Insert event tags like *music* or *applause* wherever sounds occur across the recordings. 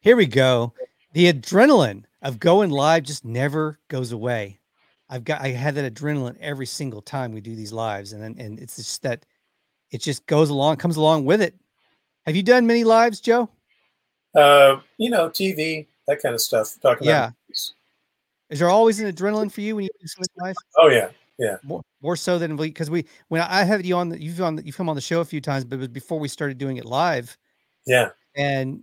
Here we go. The adrenaline of going live just never goes away. I've got I had that adrenaline every single time we do these lives, and and it's just that it just goes along, comes along with it. Have you done many lives, Joe? Uh, you know, TV, that kind of stuff. Talking Yeah. about movies. Is there always an adrenaline for you when you do something live? Oh yeah, yeah. More, more so than because we when I had you on the you've on the, you've come on the show a few times, but it was before we started doing it live, Yeah. and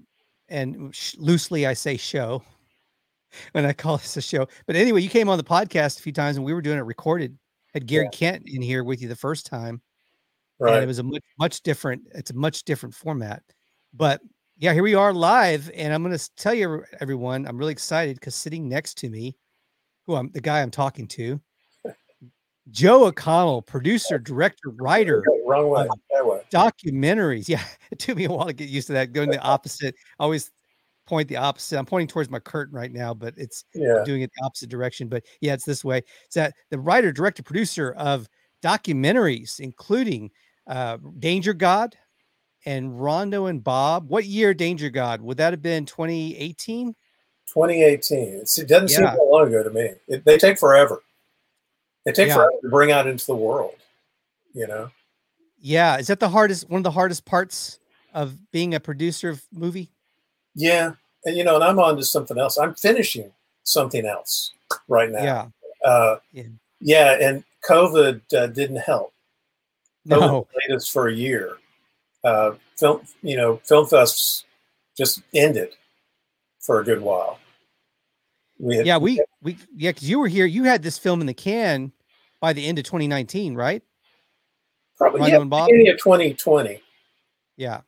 and sh- loosely I say show when I call this a show. But anyway, you came on the podcast a few times and we were doing it recorded. Had Gary Kent in here with you the first time, and Right. it was a much much different. It's a much different format, but yeah, here we are live, and I'm going to tell you everyone, I'm really excited because sitting next to me, who I'm the guy I'm talking to, Joe O'Connell, producer, director, writer, wrong way. documentaries. *laughs* Yeah, it took me a while to get used to that. Going the opposite. I always point the opposite. I'm pointing towards my curtain right now, but it's Yeah. doing it the opposite direction. But yeah, it's this way. It's that the writer, director, producer of documentaries, including uh, Danger God and Rondo and Bob. What year Danger God? Would that have been 2018? 2018. It's, it doesn't seem that long ago to me. It, they take forever. They take Yeah. forever to bring out into the world. You know. Yeah. Is that the hardest, one of the hardest parts of being a producer of movie? Yeah, and you know, and I'm on to something else. I'm finishing something else right now. Yeah. Uh, Yeah. yeah, and COVID uh, didn't help. COVID No. delayed us for a year. Uh, film, you know, film fests just ended for a good while. We had, Yeah. We, we, yeah. Cause you were here. You had this film in the can by the end of 2019, right? probably Rondo yeah, and Bob? beginning of 2020. Yeah.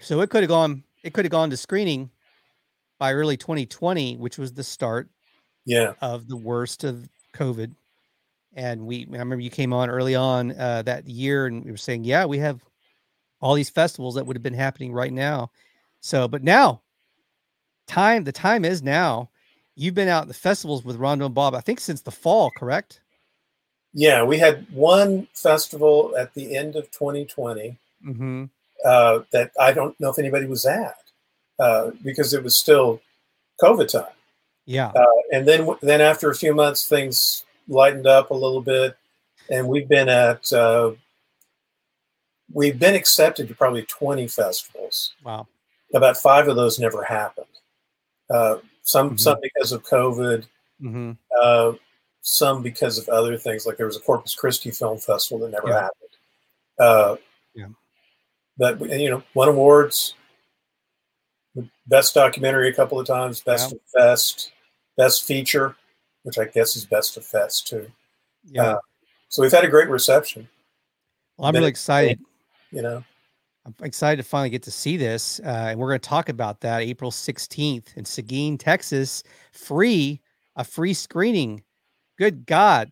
So it could have gone it could have gone to screening by early 2020, which was the start Yeah, of the worst of COVID. And we I remember you came on early on uh, that year and we were saying, yeah, we have all these festivals that would have been happening right now. So, but now time the time is now. You've been out in the festivals with Rondo and Bob, I think since the fall, correct? yeah. We had one festival at the end of 2020 Mm-hmm. uh, that I don't know if anybody was at uh, because it was still COVID time. Yeah. Uh, and then then after a few months, things lightened up a little bit, and we've been at uh, we've been accepted to probably 20 festivals. Wow. About five of those never happened. Some Mhm. some because of COVID, Mm-hmm. uh, some because of other things. Like there was a Corpus Christi Film Festival that never Yeah. happened. Uh, Yeah. But you know, won awards. Best documentary a couple of times. Best of fest. Best feature, which I guess is best of fest too. Yeah. Uh, So we've had a great reception. well, I'm really excited. You know. I'm excited to finally get to see this. Uh, and we're going to talk about that April 16th in Seguin, Texas. Free, a free screening. Good God.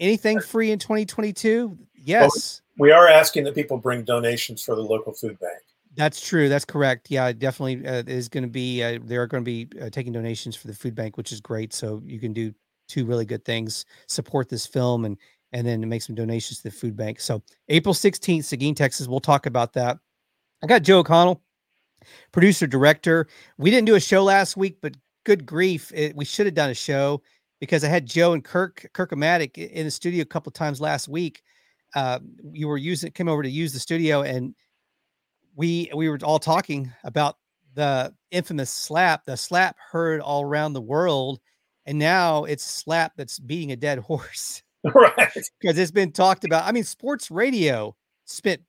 Anything free in 2022? Yes, We are asking that people bring donations for the local food bank. that's true. That's correct. Yeah, definitely uh, is going to be, uh, they're going to be uh, taking donations for the food bank, which is great. So you can do two really good things support this film and and then make some donations to the food bank. So April 16th, Seguin, Texas. We'll talk about that. I got Joe O'Connell, producer, director. We didn't do a show last week, but good grief, it, we should have done a show because I had Joe and Kirk Kirk Kirkomatic in the studio a couple times last week. Uh, you were using came over to use the studio, and we we were all talking about the infamous slap, the slap heard all around the world, and now it's slap that's beating a dead *laughs* horse *laughs* right. because it's been talked about. I mean, sports radio spent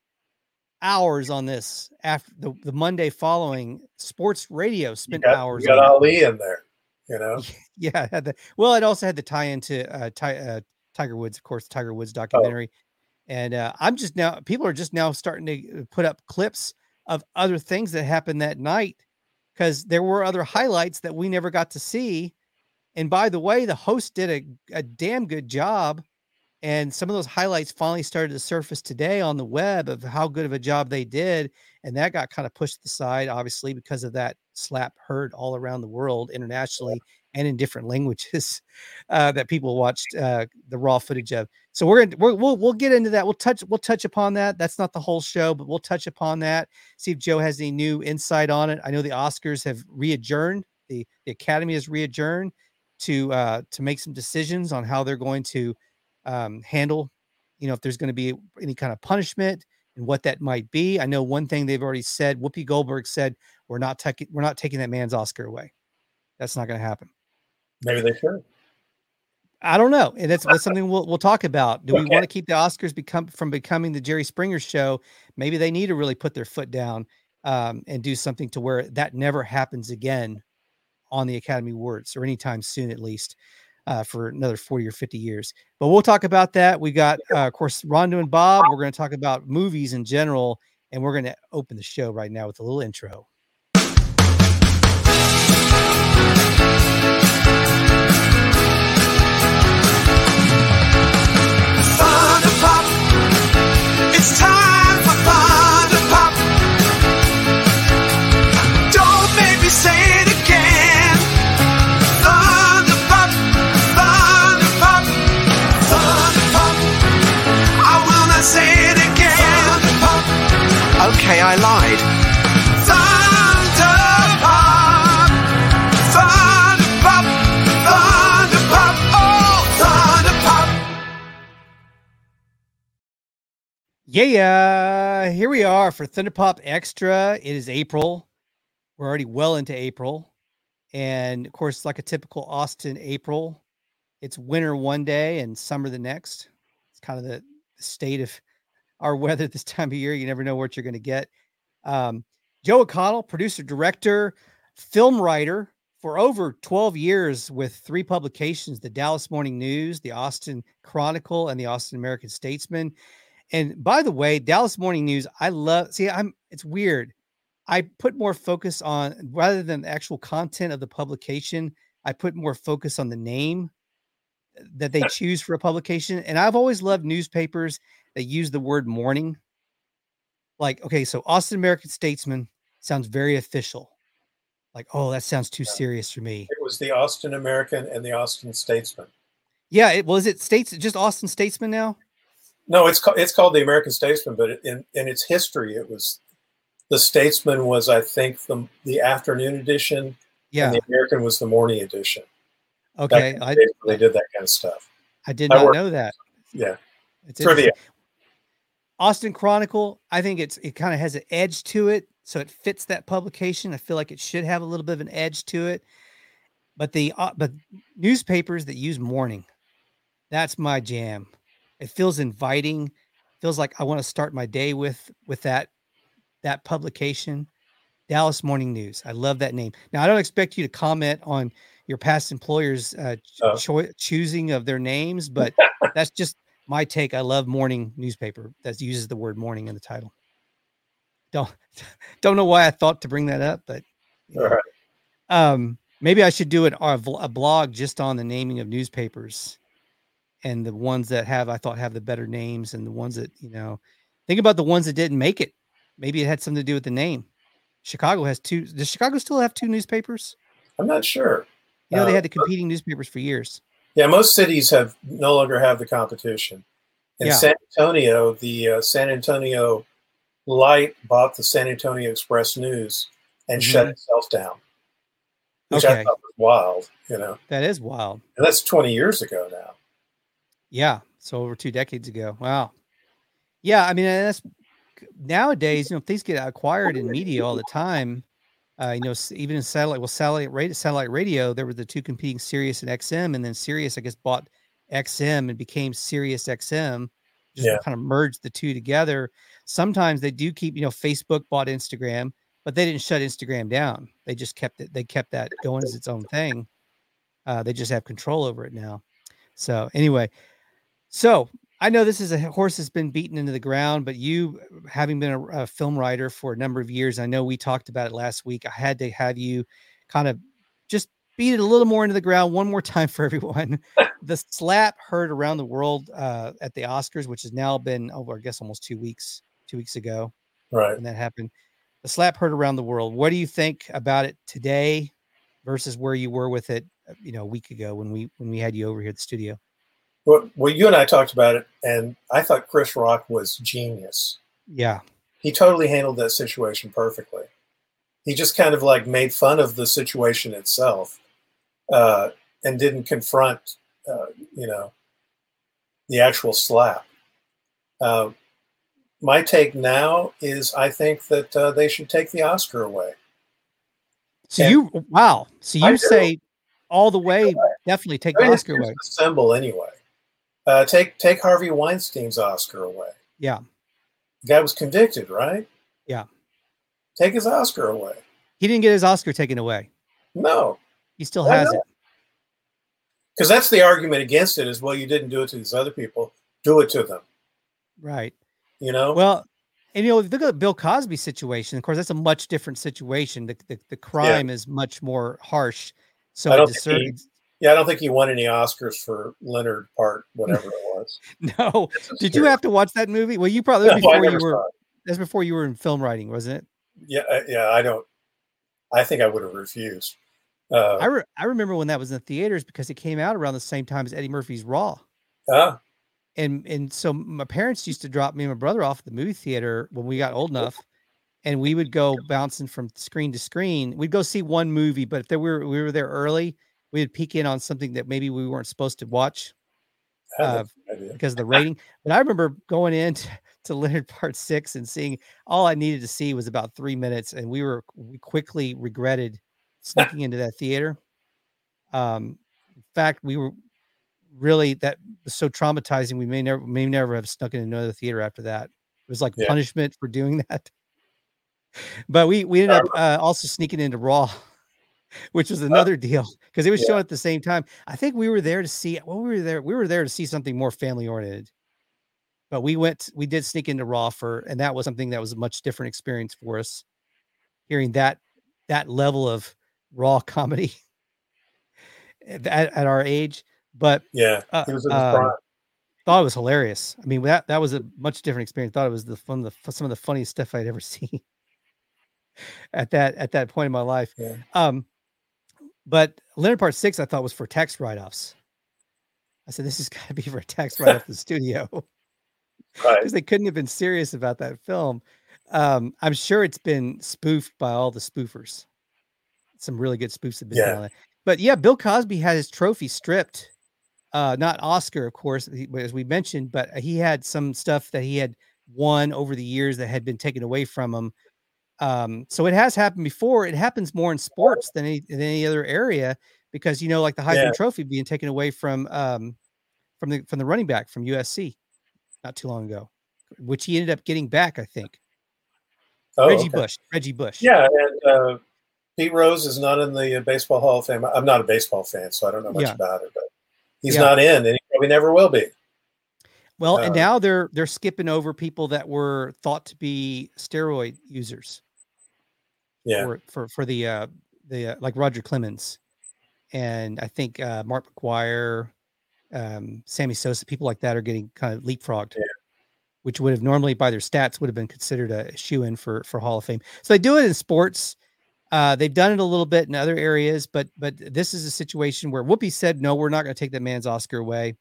hours on this after the, the Monday following. Sports radio spent got, hours. you got it. Ali in there. You know. *laughs* Yeah, had the well, it also had the tie into uh, uh, Tiger Woods, of course, Tiger Woods documentary. And uh, I'm just now, people are just now starting to put up clips of other things that happened that night because there were other highlights that we never got to see. And by the way, the host did a, a damn good job. And some of those highlights finally started to surface today on the web of how good of a job they did. And that got kind of pushed aside, obviously, because of that slap heard all around the world internationally and in different languages *laughs* uh, that people watched uh, the raw footage of. So we're gonna we will we'll get into that. We'll touch we'll touch upon that. That's not the whole show, but we'll touch upon that. See if Joe has any new insight on it. I know the Oscars have readjourned. The the Academy has readjourned to uh, to make some decisions on how they're going to um, handle. You know, if there's going to be any kind of punishment and what that might be. I know one thing they've already said. Whoopi Goldberg said, "We're not taking we're not taking that man's Oscar away. That's not going to happen." Maybe they should. I don't know, and that's, that's something we'll we'll talk about. Do okay. we want to keep the Oscars become from becoming the Jerry Springer show? Maybe they need to really put their foot down um, and do something to where that never happens again on the Academy Awards or anytime soon, at least uh, for another 40 or 50 years. But we'll talk about that. We got, uh, of course, Rondo and Bob. We're going to talk about movies in general, and we're going to open the show right now with a little intro. Okay, I lied. Yeah, here we are for Thunder Pop Extra. It is April. We're already well into April. And of course, like a typical Austin April, it's winter one day and summer the next. It's kind of the state of our weather this time of year. You never know what you're going to get. Um, Joe O'Connell, producer, director, film writer for over 12 years with three publications the Dallas Morning News, the Austin Chronicle, and the Austin American Statesman. And by the way, Dallas Morning News, I love, see, I'm, it's weird. I put more focus on rather than the actual content of the publication, I put more focus on the name that they choose for a publication. And I've always loved newspapers they use the word morning. Like, okay, so Austin American Statesman sounds very official. Like, oh, that sounds too serious for me. It was the Austin American and the Austin Statesman. Yeah, it was it states just Austin Statesman now. No, it's called it's called the American Statesman, but in in its history, it was the Statesman was I think the the afternoon edition. Yeah, the American was the morning edition. Okay, I, they did that kind of stuff. I did not know that. Yeah, it's trivia. Austin Chronicle, I think it's it kind of has an edge to it, so it fits that publication. I feel like it should have a little bit of an edge to it. But the uh, but newspapers that use morning, that's my jam. It feels inviting, feels like I want to start my day with with that that publication. Dallas Morning News. I love that name. Now I don't expect you to comment on your past employers' uh, uh. Cho- choosing of their names, but *laughs* that's just my take. I love morning newspaper that uses the word morning in the title. Don't *laughs* don't know why I thought to bring that up, but right. um, maybe I should do it a, a blog just on the naming of newspapers and the ones that have I thought have the better names and the ones that you know. Think about the ones that didn't make it. Maybe it had something to do with the name. Chicago has two. Does Chicago still have two newspapers? I'm not sure. You know, uh, they had the competing newspapers for years. Yeah, most cities have no longer have the competition. In yeah. San Antonio, the uh, San Antonio Light bought the San Antonio Express News and mm-hmm. shut itself down, which okay. I thought was wild. You know, that is wild, and that's twenty years ago now. Yeah, so over two decades ago. Wow. Yeah, I mean that's nowadays. You know, things get acquired in media all the time. Uh, you know, even in satellite, well, satellite radio, satellite radio, there were the two competing Sirius and XM, and then Sirius, I guess, bought XM and became Sirius XM. Just yeah. kind of merged the two together. Sometimes they do keep, you know, Facebook bought Instagram, but they didn't shut Instagram down. They just kept it. They kept that going as its own thing. Uh, they just have control over it now. So anyway, so I know this is a horse that's been beaten into the ground, but you, having been a, a, film writer for a number of years, I know we talked about it last week. I had to have you kind of just beat it a little more into the ground one more *laughs* time for everyone. the slap heard around the world uh, at the Oscars, which has now been over, I guess, almost two weeks, two weeks ago. Right. When that happened. The slap heard around the world. What do you think about it today versus where you were with it uh, you know a week ago when we when we had you over here at the studio. Well, well, you and I talked about it, and I thought Chris Rock was genius. Yeah, he totally handled that situation perfectly. He just kind of like made fun of the situation itself, uh, and didn't confront, uh, you know, the actual slap. Uh, my take now is I think that uh, they should take the Oscar away. So and you wow. So you say all the way, definitely take the Oscar away. Assemble anyway. Uh, take take Harvey Weinstein's Oscar away. Yeah. The guy was convicted, right? Yeah. Take his Oscar away. He didn't get his Oscar taken away. No. He still has it. Because that's the argument against it is well, you didn't do it to these other people. Do it to them. Right. You know? Well, and you know, look at the Bill Cosby situation. Of course, that's a much different situation. The the, the crime yeah. is much more harsh. So I don't think he, yeah, I don't think he won any Oscars for Leonard part, whatever it was. *laughs* no. Did you have to watch that movie? Well, you probably no, before you were that's before you were in film writing, wasn't it? Yeah, uh, yeah. I don't. I think I would have refused. Uh, I re- I remember when that was in the theaters because it came out around the same time as Eddie Murphy's Raw. Ah and and so my parents used to drop me and my brother off at the movie theater when we got old enough and we would go bouncing from screen to screen we'd go see one movie but if there we were we were there early we would peek in on something that maybe we weren't supposed to watch uh, because of the rating but i remember going in to, *laughs* to leonard part six and seeing all i needed to see was about three minutes and we were we quickly regretted *laughs* sneaking into that theater um in fact we were really that was so traumatizing. We may never may never have snuck in another theater after that. It was like yeah. punishment for doing *laughs* that. But we we ended up uh, also sneaking into Raw, which was another uh, deal because it was yeah. showing at the same time. I think we were there to see. Well, we were there. We were there to see something more family oriented. But we went. We did sneak into Raw for, and that was something that was a much different experience for us. Hearing that that level of raw *laughs* comedy at, at our age but yeah, uh, he was um, thought it was hilarious. I mean, that that was a much different experience. Thought it was the fun, the some of the funniest stuff I'd ever *laughs* seen at that at that point in my life. Yeah. Um, but Leonard Part Six, I thought was for tax write offs. I said, this has got to be for a tax write off the studio. *laughs* Right. Because they couldn't have been serious about that film. Um, I'm sure it's been spoofed by all the spoofers. Some really good spoofs have been yeah. done. But yeah, Bill Cosby had his trophy stripped uh, not Oscar, of course, as we mentioned, but he had some stuff that he had won over the years that had been taken away from him. Um, so it has happened before. It happens more in sports than any, than any other area because you know, like the Heisman yeah. Trophy being taken away from um, from the from the running back from USC not too long ago, which he ended up getting back, I think. Oh, Reggie okay. Bush, Reggie Bush. Yeah, and uh, Pete Rose is not in the Baseball Hall of Fame. I'm not a baseball fan, so I don't know much yeah. about it, but he's yeah. not in, and he probably never will be. Well, and uh, now they're they're skipping over people that were thought to be steroid users. Yeah. For for, for the uh the uh, like Roger Clemens, and I think uh Mark McGwire, um, Sammy Sosa, people like that are getting kind of leapfrogged. Yeah. Which would have normally, by their stats, would have been considered a shoe in for for Hall of Fame. So they do it in sports. Uh, they've done it a little bit in other areas, but but this is a situation where Whoopi said, "No, we're not going to take that man's Oscar away."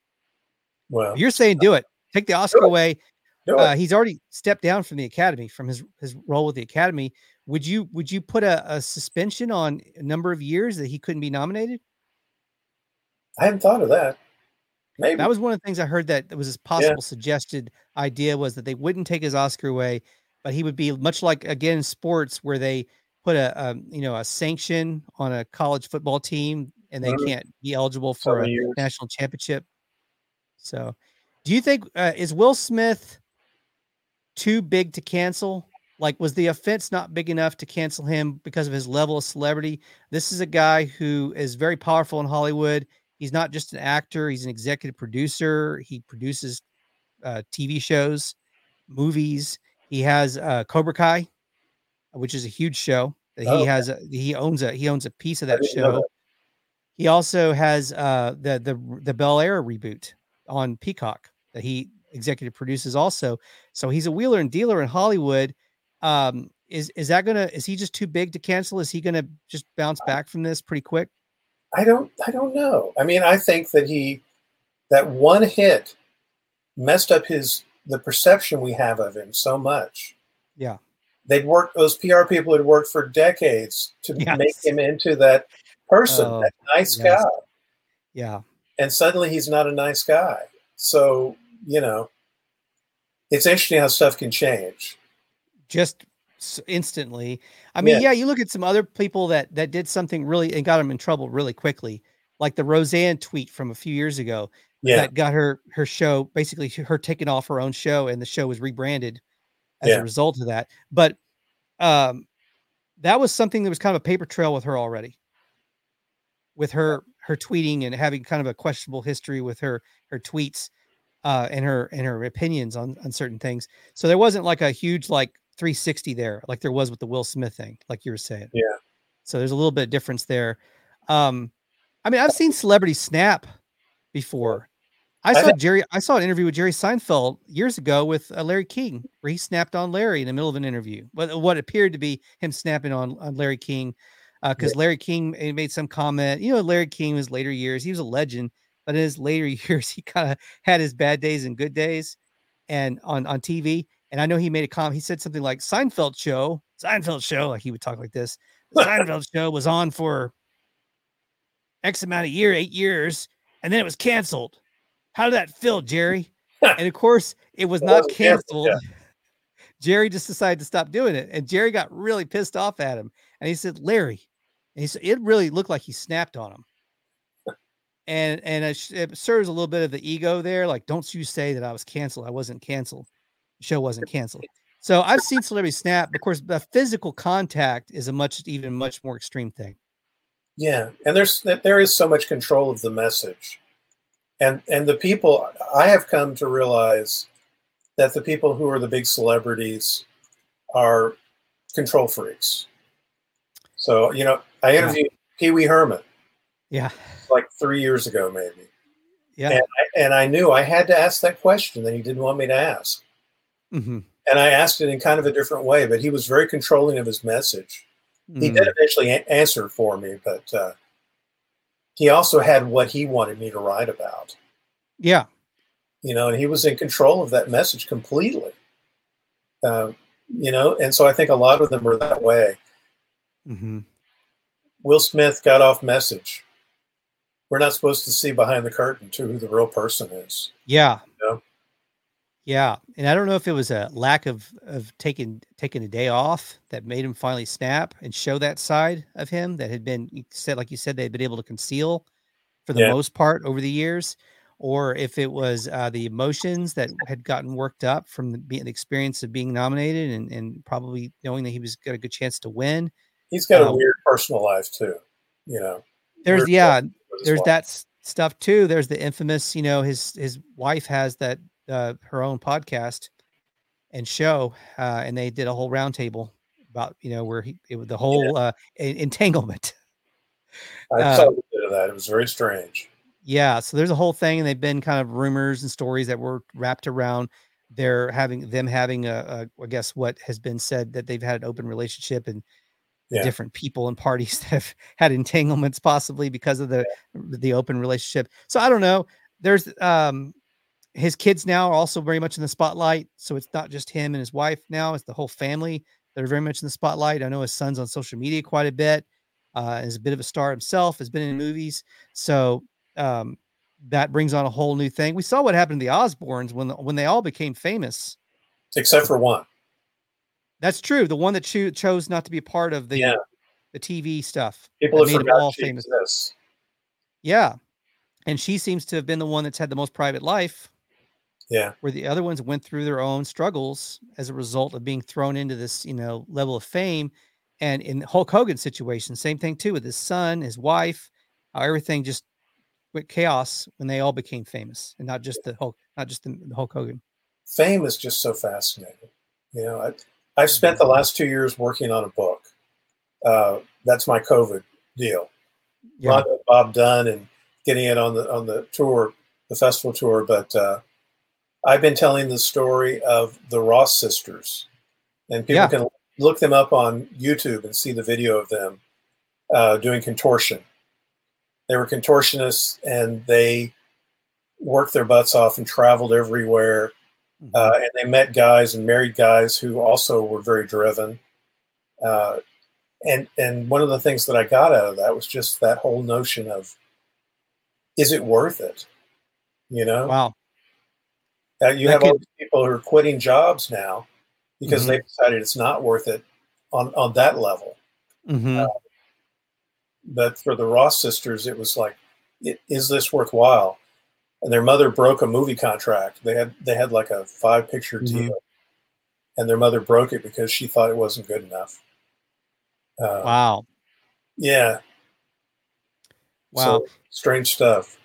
Well, you're saying do it. Take the Oscar away. Uh, he's already stepped down from the Academy from his his role with the Academy. Would you would you put a, a suspension on a number of years that he couldn't be nominated? I hadn't thought of that. Maybe that was one of the things I heard that was a possible yeah. suggested idea was that they wouldn't take his Oscar away, but he would be much like again sports where they put a, a, you know a sanction on a college football team and they mm-hmm. can't be eligible for a years. national championship. So, do you think uh, is Will Smith too big to cancel? Like, was the offense not big enough to cancel him because of his level of celebrity? This is a guy who is very powerful in Hollywood. He's not just an actor; he's an executive producer. He produces uh, TV shows, movies. He has uh, Cobra Kai, which is a huge show. He oh, has a, he owns a he owns a piece of that show. That. He also has uh the the the Bel Air reboot on Peacock that he executive produces also. So he's a wheeler and dealer in Hollywood. Um is is that gonna is he just too big to cancel? Is he gonna just bounce back from this pretty quick? I don't I don't know. I mean, I think that he that one hit messed up his the perception we have of him so much. Yeah. They'd worked those PR people had worked for decades to *laughs* yes. make him into that person, oh, that nice yes. guy. Yeah. And suddenly he's not a nice guy. So, you know, it's interesting how stuff can change. Just instantly. I mean, yeah. yeah, you look at some other people that that did something really and got them in trouble really quickly, like the Roseanne tweet from a few years ago. Yeah. That got her her show basically her taking off her own show and the show was rebranded as yeah. a result of that. But um that was something that was kind of a paper trail with her already. With her her tweeting and having kind of a questionable history with her her tweets uh and her and her opinions on on certain things. So there wasn't like a huge like 360 there, like there was with the Will Smith thing, like you were saying. Yeah. So there's a little bit of difference there. Um, I mean, I've seen celebrity snap before. I saw Jerry. I saw an interview with Jerry Seinfeld years ago with uh, Larry King, where he snapped on Larry in the middle of an interview. What what appeared to be him snapping on, on Larry King, because uh, yeah. Larry King eh, made some comment. You know, Larry King was later years. He was a legend, but in his later *laughs* years, he kind of had his bad days and good days, and on on TV. And I know he made a comment. He said something like Seinfeld show, Seinfeld show, like he would talk like this. The *laughs* Seinfeld show was on for X amount of year, eight years, and then it was canceled. How did that feel, Jerry? *laughs* and of course, it was not canceled. Yeah. *laughs* Jerry just decided to stop doing it. And Jerry got really pissed off at him. And he said, Larry, and he said, it really looked like he snapped on him. And and it, it serves a little bit of the ego there. Like, don't you say that I was canceled. I wasn't canceled show wasn't canceled. So I've seen celebrity snap. Of course, the physical contact is a much even much more extreme thing. Yeah, and there's there is so much control of the message, and and the people I have come to realize that the people who are the big celebrities are control freaks. So you know, I interviewed yeah. Pee Wee Herman. Yeah, like three years ago, maybe. Yeah, and I, and I knew I had to ask that question that he didn't want me to ask. Mm-hmm. And I asked it in kind of a different way, but he was very controlling of his message. Mm-hmm. He did eventually a- answer for me, but uh, he also had what he wanted me to write about. Yeah. You know, and he was in control of that message completely. Uh, you know, and so I think a lot of them are that way. Mm-hmm. Will Smith got off message. We're not supposed to see behind the curtain to who the real person is. Yeah. You know? Yeah, and I don't know if it was a lack of of taking taking a day off that made him finally snap and show that side of him that had been said, like you said, they'd been able to conceal for the yeah. most part over the years, or if it was uh, the emotions that had gotten worked up from the, the experience of being nominated and, and probably knowing that he was got a good chance to win. He's got a um, weird personal life too, you know. There's yeah, there's that stuff too. There's the infamous, you know, his his wife has that uh, her own podcast and show, uh, and they did a whole roundtable about you know where he it, the whole yeah. uh, entanglement. *laughs* I uh, saw a bit of that. It was very strange. Yeah, so there's a whole thing, and they've been kind of rumors and stories that were wrapped around their having them having a, a I guess what has been said that they've had an open relationship and yeah. different people and parties *laughs* that have had entanglements possibly because of the yeah. the open relationship. So I don't know. There's um his kids now are also very much in the spotlight. So it's not just him and his wife now; it's the whole family that are very much in the spotlight. I know his son's on social media quite a bit. Uh, is a bit of a star himself. Has been in movies, so um, that brings on a whole new thing. We saw what happened to the Osbournes when when they all became famous, except for one. That's true. The one that cho- chose not to be a part of the yeah. the TV stuff. People have forgot all famous. Exists. Yeah, and she seems to have been the one that's had the most private life yeah. Where the other ones went through their own struggles as a result of being thrown into this, you know, level of fame. And in Hulk Hogan's situation, same thing too with his son, his wife, how everything just went chaos when they all became famous, and not just the Hulk, not just the, the Hulk Hogan. Fame is just so fascinating. You know, I, I've spent the last two years working on a book. Uh, that's my COVID deal. Yeah. Bob done and getting it on the on the tour, the festival tour, but uh, I've been telling the story of the Ross sisters, and people yeah. can look them up on YouTube and see the video of them uh, doing contortion. they were contortionists and they worked their butts off and traveled everywhere. Mm-hmm. Uh, and they met guys and married guys who also were very driven. Uh, and and one of the things that I got out of that was just that whole notion of, is it worth it? You know? Wow. Uh, you that have could... all these people who are quitting jobs now because mm-hmm. they decided it's not worth it on on that level. Mm-hmm. Uh, but for the Ross sisters, it was like, is this worthwhile? And their mother broke a movie contract. They had they had like a five picture mm-hmm. deal, and their mother broke it because she thought it wasn't good enough. Uh, wow. Yeah. Wow. So, strange stuff.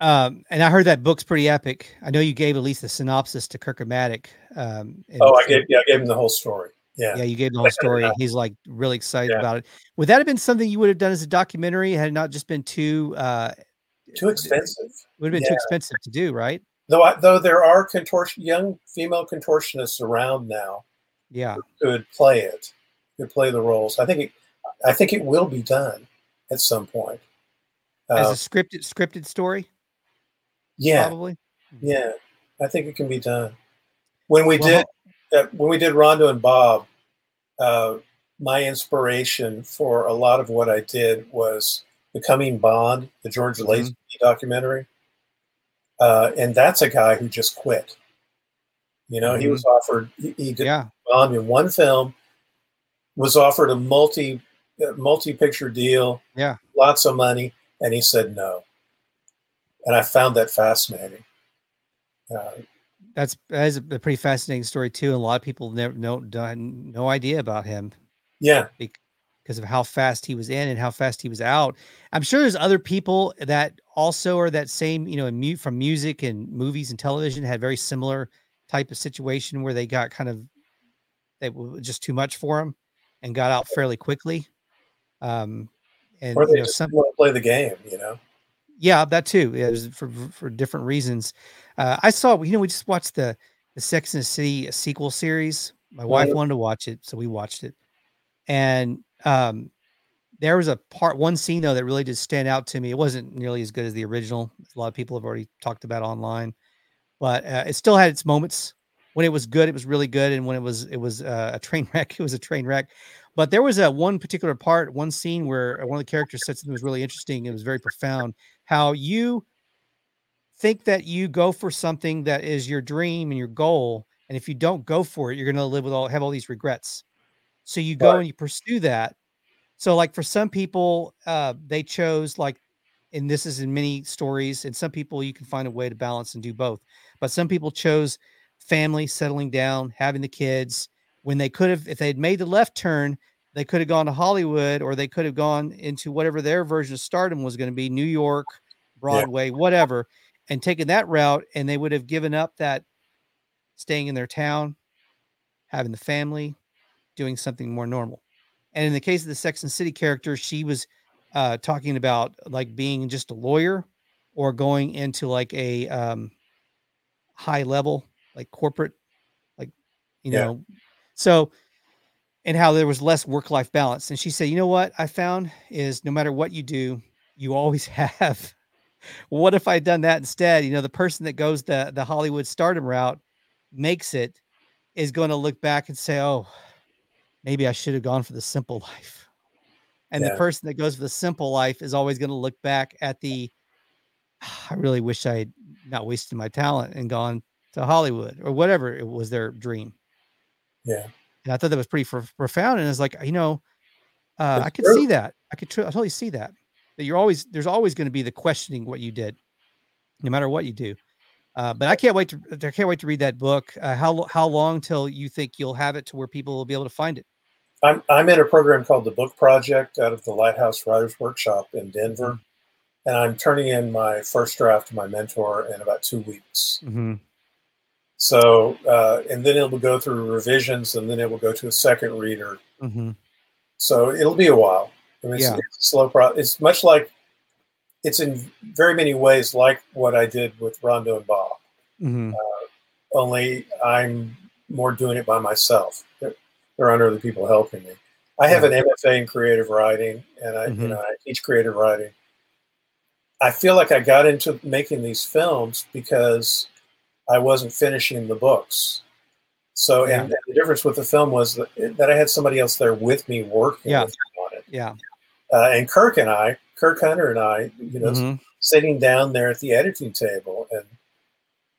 Um, and I heard that book's pretty epic. I know you gave at least a synopsis to Kirk-O-Matic. Um, oh, I gave yeah, I gave him the whole story. Yeah, yeah, you gave him the whole story. He's like really excited yeah. about it. Would that have been something you would have done as a documentary had it not just been too uh, too expensive? Would have been yeah. too expensive to do, right? Though, I, though there are contortion young female contortionists around now. Yeah, could play it, could play the roles. I think it, I think it will be done at some point as uh, a scripted scripted story. Yeah, probably. Yeah, I think it can be done. When we well, did uh, when we did Rondo and Bob, uh, my inspiration for a lot of what I did was Becoming Bond, the George mm-hmm. Documentary. Uh, and that's a guy who just quit. You know, mm-hmm. he was offered, he, he did yeah. Bond in one film, was offered a multi multi picture deal, yeah, lots of money, and he said no. And I found that fascinating. Uh, that's that is a pretty fascinating story too. And a lot of people never know no idea about him. Yeah, because of how fast he was in and how fast he was out. I'm sure there's other people that also are that same, you know, mute from music and movies and television had very similar type of situation where they got kind of they were just too much for them and got out fairly quickly. Um, and or they you know, just some, want to play the game, you know. Yeah, that too. Yeah, for for different reasons. Uh, I saw, you know, we just watched the the Sex and the City sequel series. My wife wanted to watch it, so we watched it. And um, there was a part, one scene though that really did stand out to me. It wasn't nearly as good as the original. A lot of people have already talked about online, but uh, it still had its moments. When it was good, it was really good, and when it was it was uh, a *laughs* train wreck, it was a train wreck. But there was a one particular part, one scene where one of the characters said something was really interesting. It was very profound. How you think that you go for something that is your dream and your goal, and if you don't go for it, you're going to live with all have all these regrets. So you go right. and you pursue that. So like for some people, uh, they chose like, and this is in many stories, and some people you can find a way to balance and do both. But some people chose family, settling down, having the kids. When they could have, if they had made the left turn, they could have gone to Hollywood or they could have gone into whatever their version of stardom was going to be, New York, Broadway, yeah. whatever and taken that route, and they would have given up that staying in their town, having the family, doing something more normal. And in the case of the Sex and City character, she was uh, talking about like being just a lawyer or going into like a um, high level, like corporate, like, you yeah. know, so, and how there was less work life balance. And she said, you know what I found is no matter what you do, you always *laughs* have what if I'd done that instead? You know, the person that goes the the Hollywood stardom route makes it is going to look back and say, "Oh, maybe I should have gone for the simple life." And yeah. the person that goes for the simple life is always going to look back at the I really wish I had not wasted my talent and gone to Hollywood or whatever it was their dream. Yeah. And I thought that was pretty profound. And it's like, you know, uh, I could true. see that. I could tr- I totally see that that you're always there's always going to be the questioning what you did, no matter what you do. Uh, but I can't wait to I can't wait to read that book. Uh, how how long till you think you'll have it to where people will be able to find it? I'm I'm in a program called the Book Project out of the Lighthouse Writers Workshop in Denver, mm-hmm. and I'm turning in my first draft to my mentor in about two weeks. Mm-hmm. So, uh, and then it will go through revisions, and then it will go to a second reader. Mm-hmm. So it'll be a while. I mean, yeah. it's, slow process. It's much like it's in very many ways like what I did with Rondo and Bob. Mm-hmm. Uh, only I'm more doing it by myself. There, there aren't other people helping me. I have an MFA in creative writing, and I, mm-hmm. you know, I teach creative writing. I feel like I got into making these films because I wasn't finishing the books. So, yeah. and, the difference with the film was that, that, I had somebody else there with me working yeah. on it. Yeah. Uh, and Kirk and I, Kirk Hunter and I, you know, mm-hmm. sitting down there at the editing table and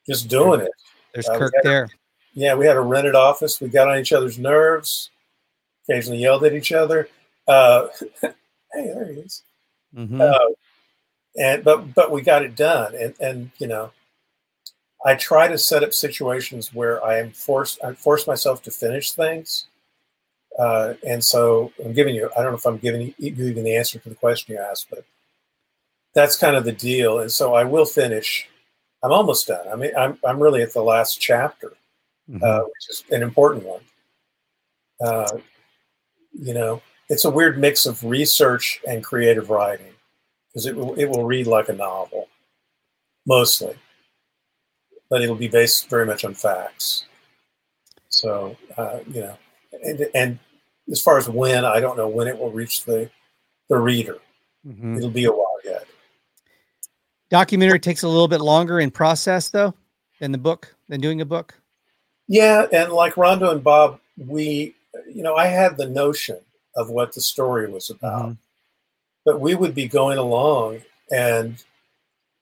just doing it. There's uh, Kirk there. yeah, we had a rented office. We got on each other's nerves. Occasionally yelled at each other. Uh, *laughs* hey, there he is. Mm-hmm. Uh, and but but we got it done, and and you know, I try to set up situations where I am forced I force myself to finish things. Uh, and so I'm giving you, I don't know if I'm giving you even the answer to the question you asked, but that's kind of the deal. And so I will finish. I'm almost done. I mean, I'm, I'm really at the last chapter, mm-hmm. uh, which is an important one. Uh, you know, it's a weird mix of research and creative writing because it will, it will read like a novel mostly but it'll be based very much on facts. So, uh, you know, and, and, as far as when, I don't know when it will reach the the reader. Mm-hmm. It'll be a while yet. Documentary takes a little bit longer in process, though, than the book, than doing a book. Yeah, and like Rondo and Bob, we, you know, I had the notion of what the story was about, mm-hmm. but we would be going along and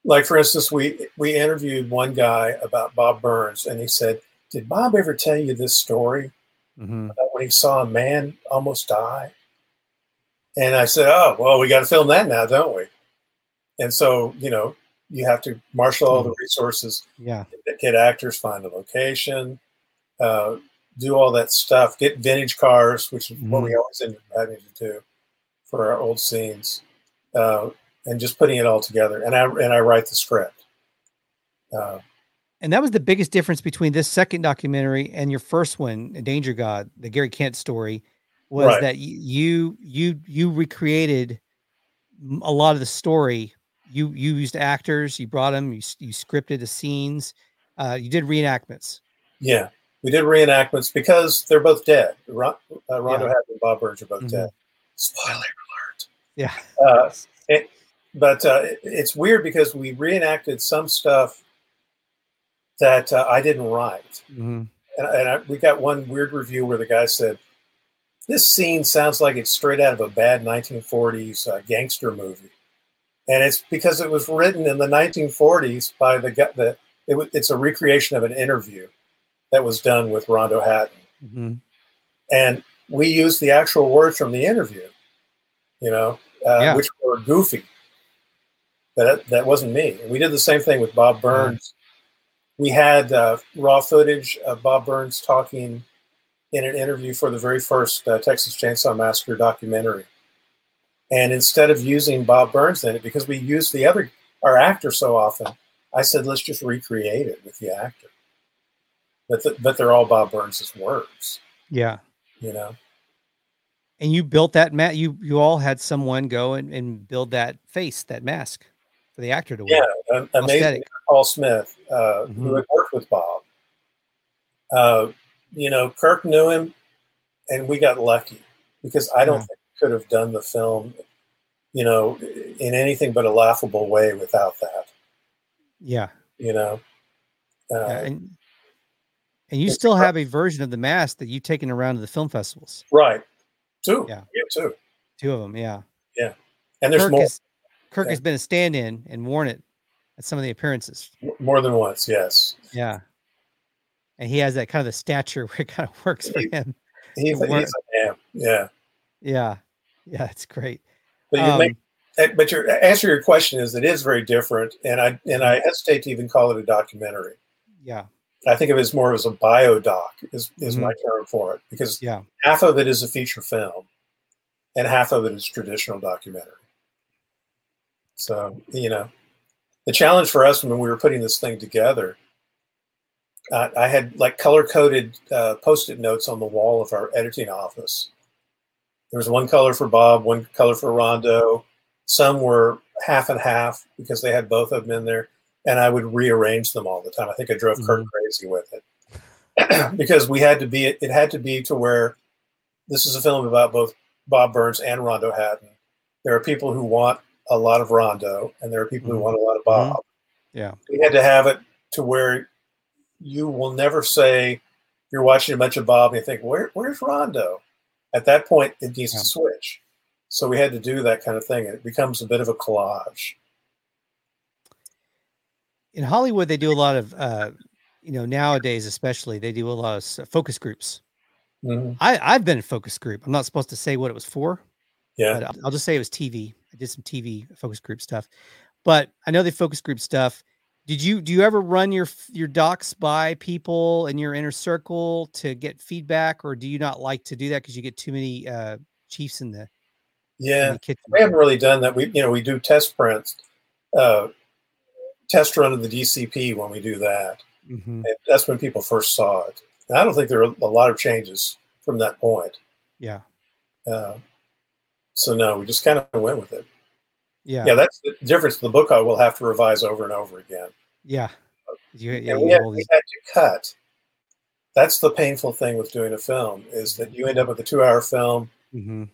like for instance, we we interviewed one guy about Bob Burns, and he said, "Did Bob ever tell you this story mm-hmm. about when he saw a man almost die?" And I said, "Oh, well, we got to film that now, don't we?" And so, you know, you have to marshal all the mm-hmm. resources, yeah, get actors, find a location, uh, do all that stuff, get vintage cars, which is mm-hmm. what we mm-hmm. always end up having to do for our old scenes. Uh, and just putting it all together. And I and I write the script. Uh, and that was the biggest difference between this second documentary and your first one, Danger God, the Gary Kent story, was right. that you you you recreated a lot of the story. You you used actors, you brought them, you you scripted the scenes, uh, you did reenactments. Yeah, we did reenactments because they're both dead. Ron, uh, Rondo yeah. and Bob Burns are both mm-hmm. dead. Spoiler alert. Yeah. Uh, but uh, it's weird because we reenacted some stuff that uh, I didn't write, mm-hmm. and, and I, we got one weird review where the guy said, "This scene sounds like it's straight out of a bad 1940s uh, gangster movie," and it's because it was written in the 1940s by the guy that it, it's a recreation of an interview that was done with Rondo Hatton, mm-hmm. and we used the actual words from the interview, you know, uh, yeah. which were goofy that that wasn't me. And we did the same thing with Bob Burns. We had uh, raw footage of Bob Burns talking in an interview for the very first uh, Texas Chainsaw Massacre documentary. And instead of using Bob Burns in it, because we used the other our actor so often, I said let's just recreate it with the actor. But the, but they're all Bob Burns's words. Yeah, you know. And you built that mat. You you all had someone go and, and build that face, that mask for the actor to wear. Yeah, amazing. Paul Smith, uh, mm-hmm. who had worked with Bob. Uh, you know, Kirk knew him, and we got lucky because I don't yeah. think we could have done the film, you know, in anything but a laughable way without that. Yeah, you know, uh, yeah, and and you still have a version of the mask that you've taken around to the film festivals, right? Two, yeah, yeah two, two of them, yeah, yeah, and there's Kirk more. Is, Kirk yeah. has been a stand-in and worn it at some of the appearances. More than once, yes. Yeah. And he has that kind of the stature *laughs* where it kind of works for him. He, he's, he's a man. Yeah. Yeah. Yeah, it's great. But you um, make, eh, but your answer to your question is it is very different, and I and I hesitate to even call it a documentary. Yeah. I think of it as more as a biodoc is, is mm-hmm. my term for it because yeah. half of it is a feature film and half of it is traditional documentary. So, you know, the challenge for us when we were putting this thing together, uh, I had like color coded uh, post it notes on the wall of our editing office. There was one color for Bob, one color for Rondo. Some were half and half because they had both of them in there. And I would rearrange them all the time. I think I drove mm-hmm. Kirk crazy with it *clears throat* because we had to be, it had to be to where this is a film about both Bob Burns and Rondo Hatton. There are people who want a lot of Rondo, and there are people mm-hmm. who want a lot of Bob. Mm-hmm. Yeah, we had to have it to where you will never say you're watching a bunch of Bob and you think, Where, where's Rondo? At that point, it needs yeah. to switch. So we had to do that kind of thing. It becomes a bit of a collage. In Hollywood, they do a lot of, uh, you know, nowadays especially, they do a lot of focus groups. Mm-hmm. I, I've been in focus group. I'm not supposed to say what it was for. Yeah. I'll, I'll just say it was TV. I did some TV focus group stuff. But I know the focus group stuff did you do you ever run your your docs by people in your inner circle to get feedback, or do you not like to do that because you get too many uh, chiefs in the yeah? In the we haven't really done that. We you know we do test prints, uh, test run of the DCP when we do that. Mm-hmm. That's when people first saw it. And I don't think there are a lot of changes from that point. Yeah. Uh, so no, we just kind of went with it. Yeah. Yeah, that's the difference. The book I will have to revise over and over again. Yeah. You, yeah we, had, we had to cut. That's the painful thing with doing a film is that you end up with a two-hour film. Mm-hmm.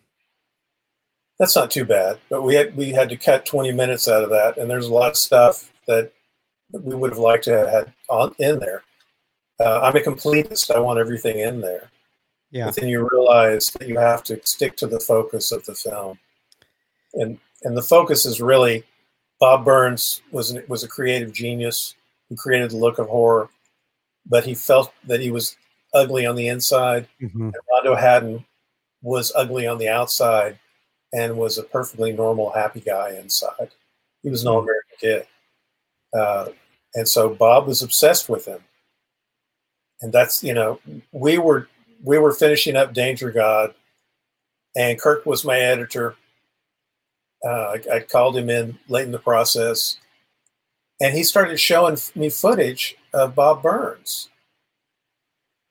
That's not too bad, but we had we had to cut 20 minutes out of that, and there's a lot of stuff that we would have liked to have had on in there. Uh, I'm a completist. I want everything in there. Yeah. But then you realize that you have to stick to the focus of the film, and and the focus is really Bob Burns was an, was a creative genius who created the look of horror, but he felt that he was ugly on the inside. Mm-hmm. And Rondo Hatton was ugly on the outside and was a perfectly normal, happy guy inside. He was an all American kid. Uh, and so Bob was obsessed with him. And that's, you know, we were we were finishing up Danger God, and Kirk was my editor, uh, I, I, called him in late in the process, and he started showing me footage of Bob Burns.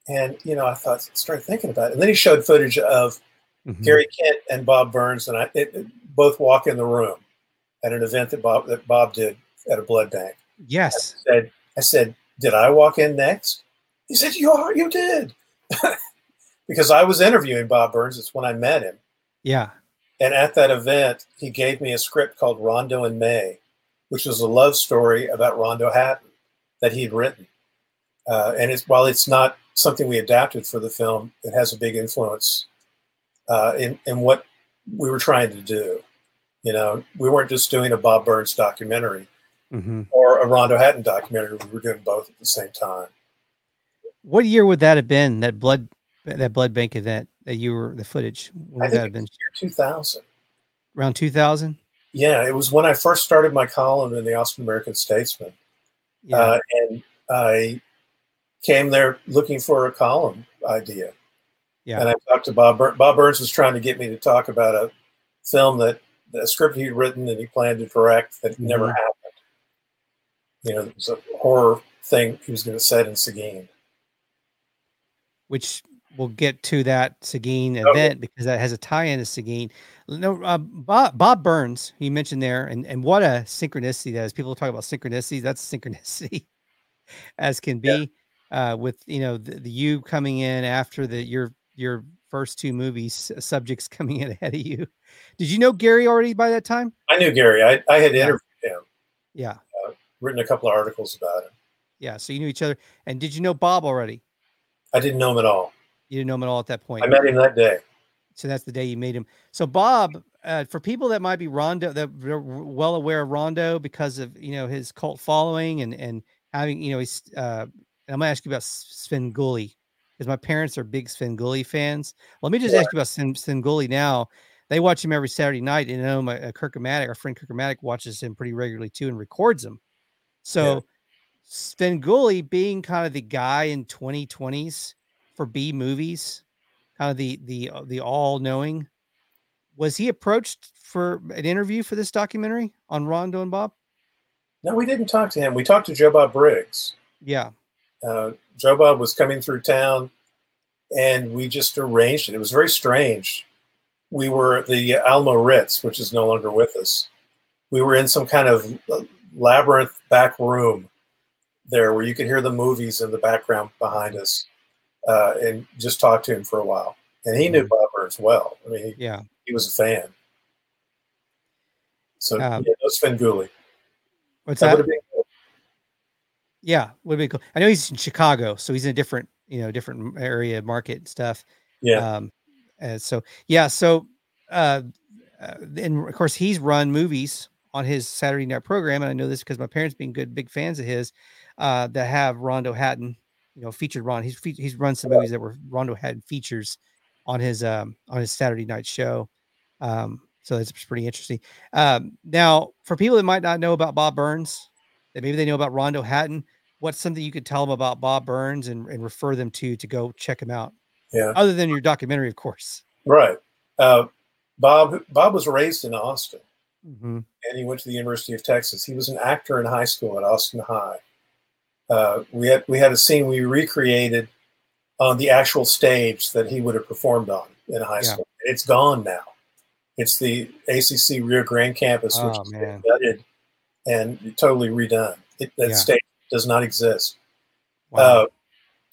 And you know, I thought, started thinking about it, and then he showed footage of mm-hmm. Gary Kent and Bob Burns, and I it, it, both walk in the room at an event that Bob that Bob did at a blood bank. Yes, I said, I said, did I walk in next? He said, you are, you did, *laughs* because I was interviewing Bob Burns. It's when I met him. Yeah, and at that event, he gave me a script called Rondo and May, which was a love story about Rondo Hatton that he'd written. Uh, and it's, while it's not something we adapted for the film, it has a big influence uh, in, in what we were trying to do. You know, we weren't just doing a Bob Burns documentary mm-hmm. or a Rondo Hatton documentary. We were doing both at the same time. What year would that have been? That blood, that blood bank event? that you were the footage? When I think that been? year 2000. Around 2000? Yeah, it was when I first started my column in the Austin American Statesman. Yeah. Uh, and I came there looking for a column idea. Yeah. And I talked to Bob. Bur- Bob Burns was trying to get me to talk about a film that a script he'd written and he planned to direct that mm-hmm. never happened. You know, it was a horror thing he was going to set in Seguin. Which we'll get to that Seguin okay. event because that has a tie-in to Seguin. No, uh, Bob, Bob Burns, you mentioned there, and and what a synchronicity that is. People talk about synchronicity. That's *laughs* synchronicity as can be. Yeah. Uh, with you know the, the, you coming in after the your your first two movies, uh, subjects *laughs* coming in ahead of you. Did you know Gary already by that time? I knew Gary. I, I had interviewed him. Yeah. Uh, written a couple of articles about him. Yeah. So you knew each other. And did you know Bob already? I didn't know him at all. You didn't know him at all at that point. I met him that day. So that's the day you made him. So Bob, uh, for people that might be Rondo, that are well aware of Rondo because of you know his cult following and and having you know he's. Uh, I'm gonna ask you about Svengoolie because my parents are big Svengoolie fans. Let me just ask you about Svengoolie now. They watch him every Saturday night, and I know my uh, Kirk-O-Matic, our friend Kirk-O-Matic, watches him pretty regularly too and records him. So yeah. Svengoolie being kind of the guy in 2020s for B movies, kind of the the uh, the all knowing. Was he approached for an interview for this documentary on Rondo and Bob? No, we didn't talk to him. We talked to Joe Bob Briggs. Yeah. Uh, Joe Bob was coming through town, and we just arranged it. It was very strange. We were at the Alamo Ritz, which is no longer with us. We were in some kind of labyrinth back room there where you could hear the movies in the background behind us uh, and just talked to him for a while. And he knew mm-hmm. Bob Burns well. I mean, he, yeah, he was a fan. So um, yeah, no Svengoolie. What's that? that? Yeah, would be cool. I know he's in Chicago, so he's in a different, you know, different area market and stuff. Yeah. Um, and so yeah, so uh, uh, and of course he's run movies on his Saturday night program, and I know this because my parents being good big fans of his, uh, that have Rondo Hatton, you know, featured Ron. He's he's run some movies that were Rondo Hatton features on his um on his Saturday night show. Um, so that's pretty interesting. Um, now for people that might not know about Bob Burns, that maybe they know about Rondo Hatton, what's something you could tell them about Bob Burns and, and refer them to to go check him out? Yeah. Other than your documentary, of course. Right. Uh, Bob Bob was raised in Austin, mm-hmm. and he went to the University of Texas. He was an actor in high school at Austin High. Uh, we had we had a scene we recreated on the actual stage that he would have performed on in high yeah. school. It's gone now. It's the ACC Rio Grande campus, oh, which has been gutted and totally redone. It, that yeah. stage does not exist. Wow. Uh,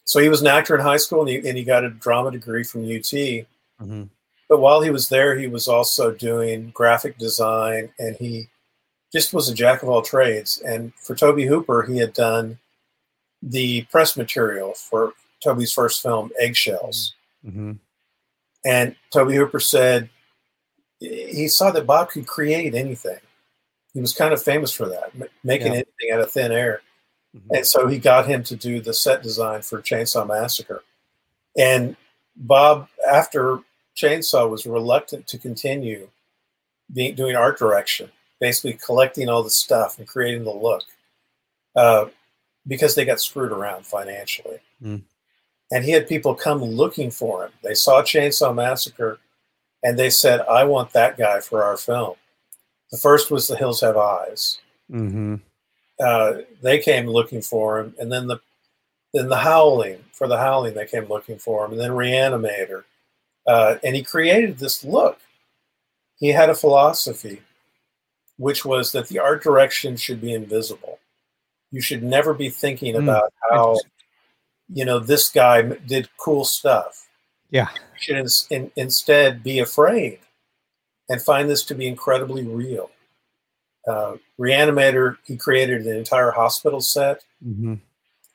so he was an actor in high school, and he, and he got a drama degree from UT. Mm-hmm. But while he was there, he was also doing graphic design, and he just was a jack of all trades. And for Tobe Hooper, he had done the press material for Tobe's first film, Eggshells. Mm-hmm. And Tobe Hooper said he saw that Bob could create anything. He was kind of famous for that, making yeah. anything out of thin air. Mm-hmm. And so he got him to do the set design for Chainsaw Massacre. And Bob, after Chainsaw, was reluctant to continue being, doing art direction, basically collecting all the stuff and creating the look, uh, because they got screwed around financially. Mm. And he had people come looking for him. They saw Chainsaw Massacre and they said, I want that guy for our film. The first was The Hills Have Eyes. Mm-hmm. Uh, they came looking for him, and then the then the Howling for the Howling they came looking for him, and then Reanimator, uh, and he created this look. He had a philosophy, which was that the art direction should be invisible. You should never be thinking mm. about how, you know, this guy did cool stuff. Yeah. You should in, in, instead be afraid and find this to be incredibly real. Uh, Reanimator, he created an entire hospital set. Mm-hmm.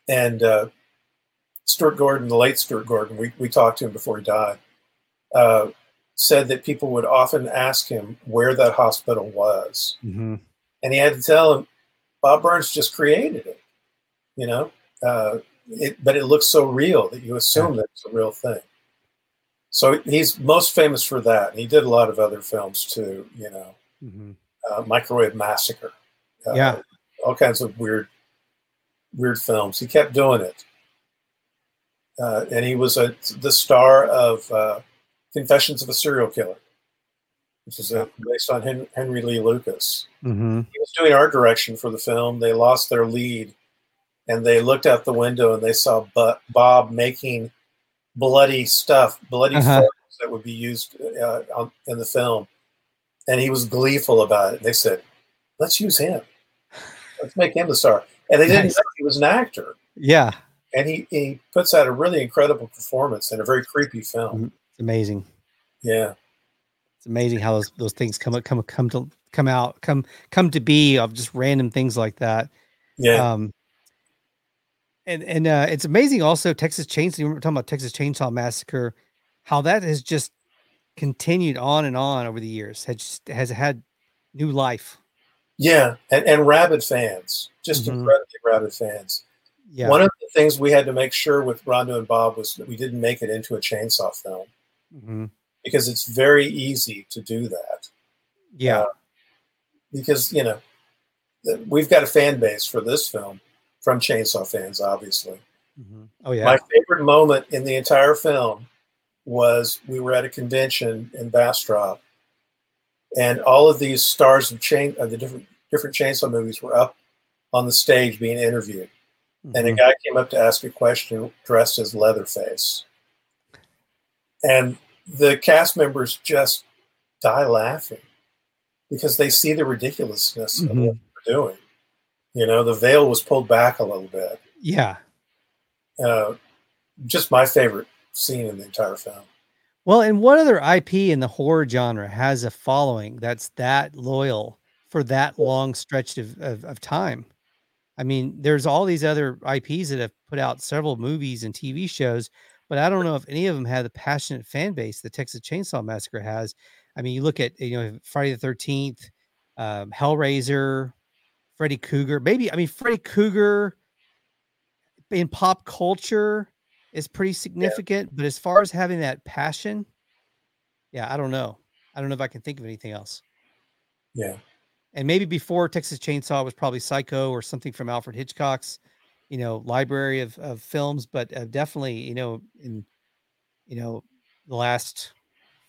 And uh, Stuart Gordon, the late Stuart Gordon, we, we talked to him before he died, uh, said that people would often ask him where that hospital was. Mm-hmm. And he had to tell them, Bob Burns just created it, you know? Uh, it, but it looks so real that you assume yeah. that it's a real thing. So he's most famous for that. He did a lot of other films too, you know, mm-hmm. uh, Microwave Massacre, uh, yeah, all kinds of weird, weird films. He kept doing it, uh, and he was a, the star of uh, Confessions of a Serial Killer, which is a, based on Henry, Henry Lee Lucas. Mm-hmm. He was doing art direction for the film. They lost their lead, and they looked out the window and they saw Bob making bloody stuff, bloody uh-huh. that would be used uh, on, in the film. And he was gleeful about it. They said, let's use him. Let's make him the star. And they didn't know he was an actor. Yeah. And he, he puts out a really incredible performance in a very creepy film. Mm-hmm. Amazing. Yeah. It's amazing how those, those things come up, come come to come out, come come to be of just random things like that. Yeah. Um, and and uh, it's amazing also Texas Chainsaw. We were talking about Texas Chainsaw Massacre, how that has just continued on and on over the years. Has just, has had new life. Yeah, and and rabid fans, just mm-hmm. incredibly rabid fans. Yeah. One of the things we had to make sure with Rondo and Bob was that we didn't make it into a chainsaw film mm-hmm. Because it's very easy to do that. Yeah, uh, because you know we've got a fan base for this film from Chainsaw fans, obviously. Mm-hmm. Oh yeah. My favorite moment in the entire film was we were at a convention in Bastrop, and all of these stars of chain of the different different Chainsaw movies were up on the stage being interviewed, mm-hmm. and a mm-hmm. guy came up to ask a question dressed as Leatherface, and the cast members just die laughing because they see the ridiculousness mm-hmm. of what they're doing. You know, the veil was pulled back a little bit. Yeah. Uh, just my favorite scene in the entire film. Well, and what other IP in the horror genre has a following that's that loyal for that long stretch of, of, of time. I mean, there's all these other IPs that have put out several movies and TV shows, but I don't know if any of them have the passionate fan base the Texas Chainsaw Massacre has. I mean, you look at you know Friday the Thirteenth, um, Hellraiser, Freddy Krueger. Maybe I mean Freddy Krueger in pop culture is pretty significant, yeah. but as far as having that passion, yeah, I don't know. I don't know if I can think of anything else. Yeah. And maybe before Texas Chainsaw was probably Psycho or something from Alfred Hitchcock's, you know, library of, of films, but uh, definitely, you know, in, you know, the last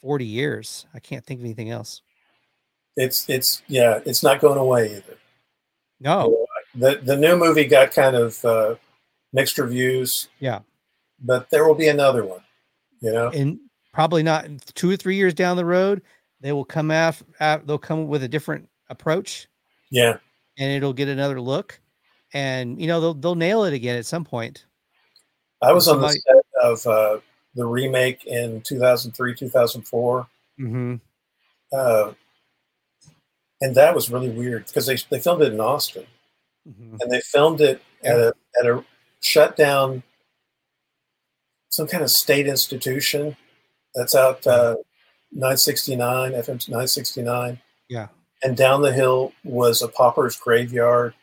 40 years, I can't think of anything else. It's, it's, yeah, it's not going away either. No. The, the new movie got kind of uh, mixed reviews. Yeah. But there will be another one, you know? And probably not two or three years down the road, they will come out, they'll come with a different approach. Yeah. And it'll get another look. And, you know, they'll, they'll nail it again at some point. I was Somebody, on the set of uh, the remake in 2003, 2004. Mm-hmm. Uh, and that was really weird because they, they filmed it in Austin. Mm-hmm. And they filmed it at a, at a shut down, some kind of state institution that's out uh, 969, FM 969. Yeah. And down the hill was a pauper's graveyard.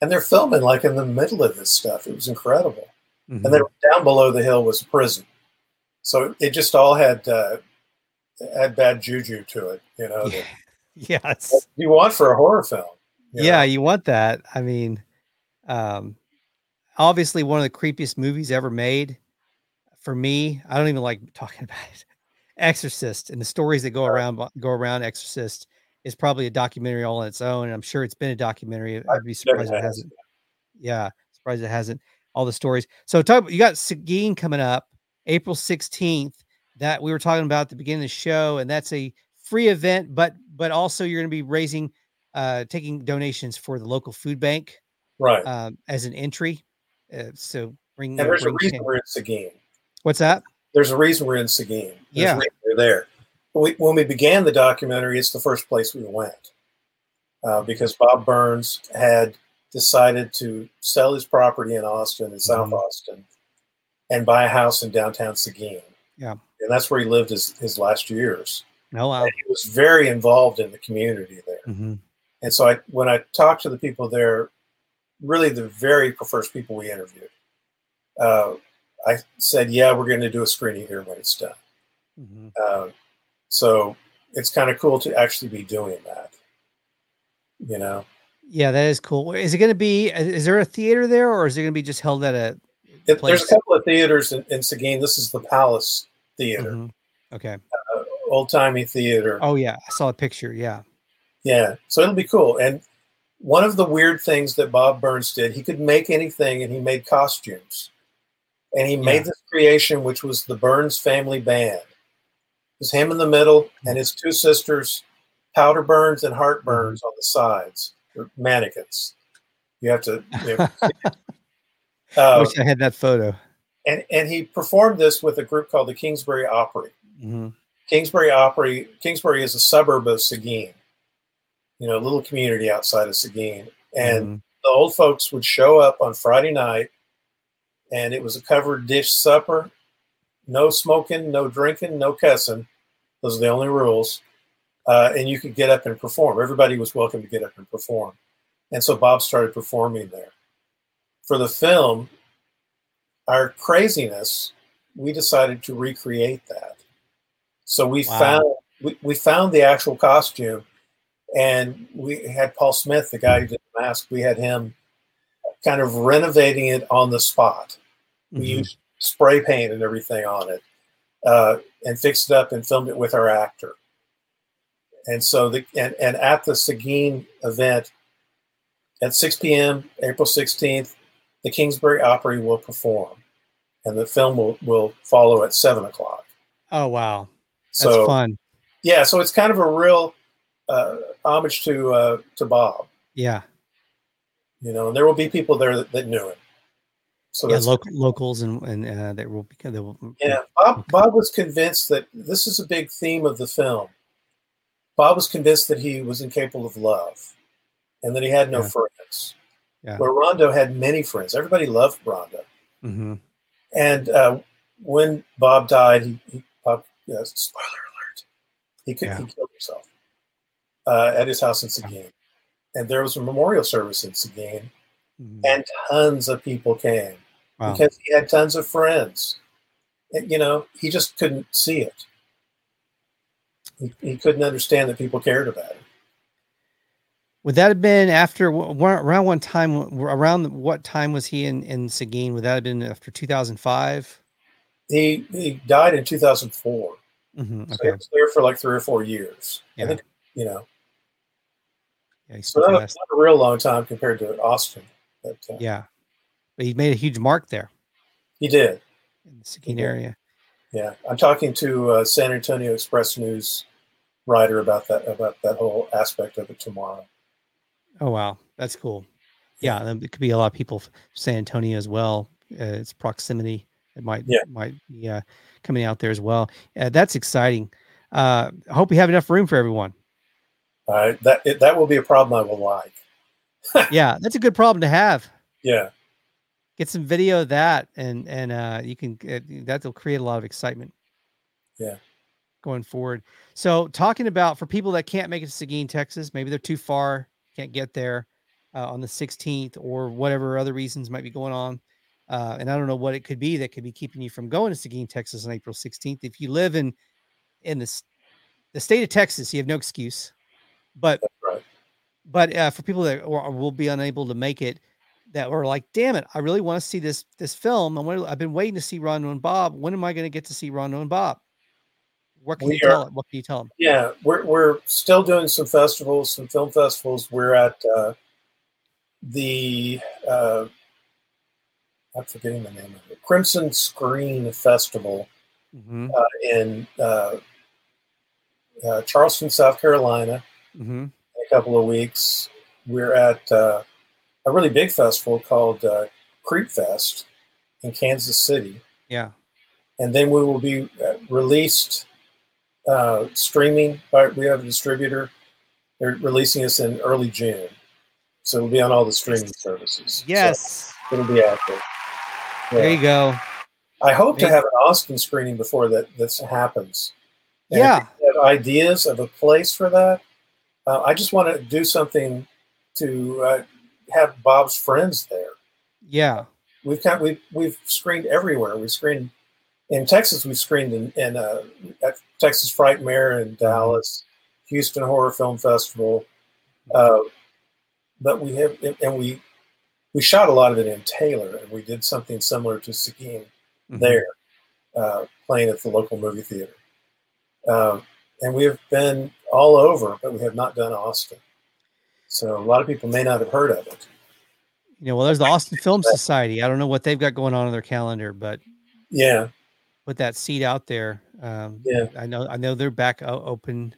And they're filming like in the middle of this stuff. It was incredible. Mm-hmm. And then down below the hill was a prison. So it just all had uh, had bad juju to it, you know. That, *laughs* yes. You want for a horror film. You yeah, know? you want that. I mean, um, obviously one of the creepiest movies ever made for me. I don't even like talking *laughs* about it. Exorcist and the stories that go around go around Exorcist is probably a documentary all on its own, and I'm sure it's been a documentary. I'd be surprised it hasn't. Yeah, surprised it hasn't. All the stories. So talk. You got Seguin coming up April 16th. That we were talking about at the beginning of the show, and that's a free event, but but also you're going to be raising, uh, taking donations for the local food bank, right? Um, as an entry. Uh, so bring. And there's bring a reason we're in Seguin. What's that? There's a reason we're in Seguin. There's yeah, we're there. We, when we began the documentary, it's the first place we went uh, because Bob Burns had decided to sell his property in Austin in South mm-hmm. Austin and buy a house in downtown Seguin. Yeah, and that's where he lived his, his last years. Oh wow! And he was very involved in the community there. Mm-hmm. And so I, when I talked to the people there, really the very first people we interviewed, uh, I said, "Yeah, we're going to do a screening here when it's done." Mm-hmm. Uh, so it's kind of cool to actually be doing that. You know. Yeah, that is cool. Is it going to be? Is there a theater there, or is it going to be just held at a? It, there's a couple of theaters in, in Seguin. This is the Palace Theater. Mm-hmm. Okay. Uh, Old timey theater. Oh yeah, I saw a picture. Yeah. Yeah, so it'll be cool. And one of the weird things that Bob Burns did, he could make anything, and he made costumes and he made this creation, which was the Burns family band. Was him in the middle and his two sisters, Powder Burns and Heart mm-hmm. Burns, on the sides. Mannequins. You have to. You know, uh, *laughs* I wish I had that photo. And and he performed this with a group called the Kingsbury Opry. Mm-hmm. Kingsbury Opry. Kingsbury is a suburb of Seguin. You know, a little community outside of Seguin, and mm-hmm. the old folks would show up on Friday night and it was a covered dish supper. No smoking, no drinking, no cussing. Those are the only rules. Uh, and you could get up and perform. Everybody was welcome to get up and perform. And so Bob started performing there. For the film, our craziness, we decided to recreate that. So we wow. found we, we found the actual costume and we had Paul Smith, the guy who did the mask, we had him kind of renovating it on the spot. We mm-hmm. used spray paint and everything on it, uh, and fixed it up and filmed it with our actor. And so the and, and at the Seguin event at 6 p.m. April 16th, the Kingsbury Opry will perform, and the film will will follow at seven o'clock. Oh wow, that's so, fun. Yeah, so it's kind of a real uh, homage to uh, to Bob. Yeah, you know, and there will be people there that, that knew him. So yeah, local, locals and and uh, they will be. They will, yeah, Bob. Bob was convinced that this is a big theme of the film. Bob was convinced that he was incapable of love, and that he had no Yeah. friends. Yeah. Where Rondo had many friends. Everybody loved Rondo. hmm And uh, when Bob died, he, he Bob, yeah, spoiler alert, he, could, Yeah. he killed himself uh, at his house in Seguin. And there was a memorial service in Seguin, hmm and tons of people came Wow. because he had tons of friends. And, you know, he just couldn't see it. He, he couldn't understand that people cared about him. Would that have been after around one time? Around what time was he in in Seguin? Would that have been after two thousand five? He he died in 2004. Mm-hmm. So he Okay. was there for like three or four years. Yeah. I think, you know, Yeah, so not, last- not a real long time compared to Austin. But uh, yeah, but he made a huge mark there he did. in the Seguin area. Yeah, I'm talking to uh, San Antonio Express News writer about that about that whole aspect of it tomorrow. Oh wow, that's cool. Yeah, it could be a lot of people San Antonio as well. Uh, its proximity, it might Yeah. might be uh, coming out there as well. Uh, that's exciting. Uh, I hope we have enough room for everyone. Uh, that it, that will be a problem I will like. *laughs* yeah, that's a good problem to have. Yeah, Get some video of that, and and uh, you can get, that'll create a lot of excitement. Yeah. going forward. So talking about for people that can't make it to Seguin, Texas, maybe they're too far, can't get there uh, on the 16th, or whatever other reasons might be going on. Uh, and I don't know what it could be that could be keeping you from going to Seguin, Texas on April 16th. If you live in in this the state of Texas, you have no excuse. But. But uh, for people that will be unable to make it, that were like, "Damn it, I really want to see this this film. I I've been waiting to see Rondo and Bob. When am I going to get to see Rondo and Bob?" What can We you tell? are- them? What can you tell them? Yeah, we're we're still doing some festivals, some film festivals. We're at uh, the uh, I'm forgetting the name of it, Crimson Screen Festival Mm-hmm. uh, in uh, uh, Charleston, South Carolina. Mm-hmm. Couple of weeks. We're at uh, a really big festival called uh, Creep Fest in Kansas City, Yeah. and then we will be uh, released uh, streaming. By, we have a distributor. They're releasing us in early June, so it'll be on all the streaming services. Yes. so it'll be out there. There you go. I hope to have an Austin screening before that this happens. And Yeah. if you have ideas of a place for that. Uh, I just want to do something to uh, have Bob's friends there. Yeah. We've got we've we've screened everywhere. We screened in Texas. We screened in, in uh, at Texas Frightmare in Dallas, Houston Horror Film Festival. Uh, but we have and we we shot a lot of it in Taylor, and we did something similar to Seguin Mhm. there, uh, playing at the local movie theater. Um, and we have been all over, but we have not done Austin. So a lot of people may not have heard of it. You know, well, there's the Austin Film Society. I don't know what they've got going on in their calendar, but Yeah, put that seat out there. Um, Yeah. I know. I know they're back open.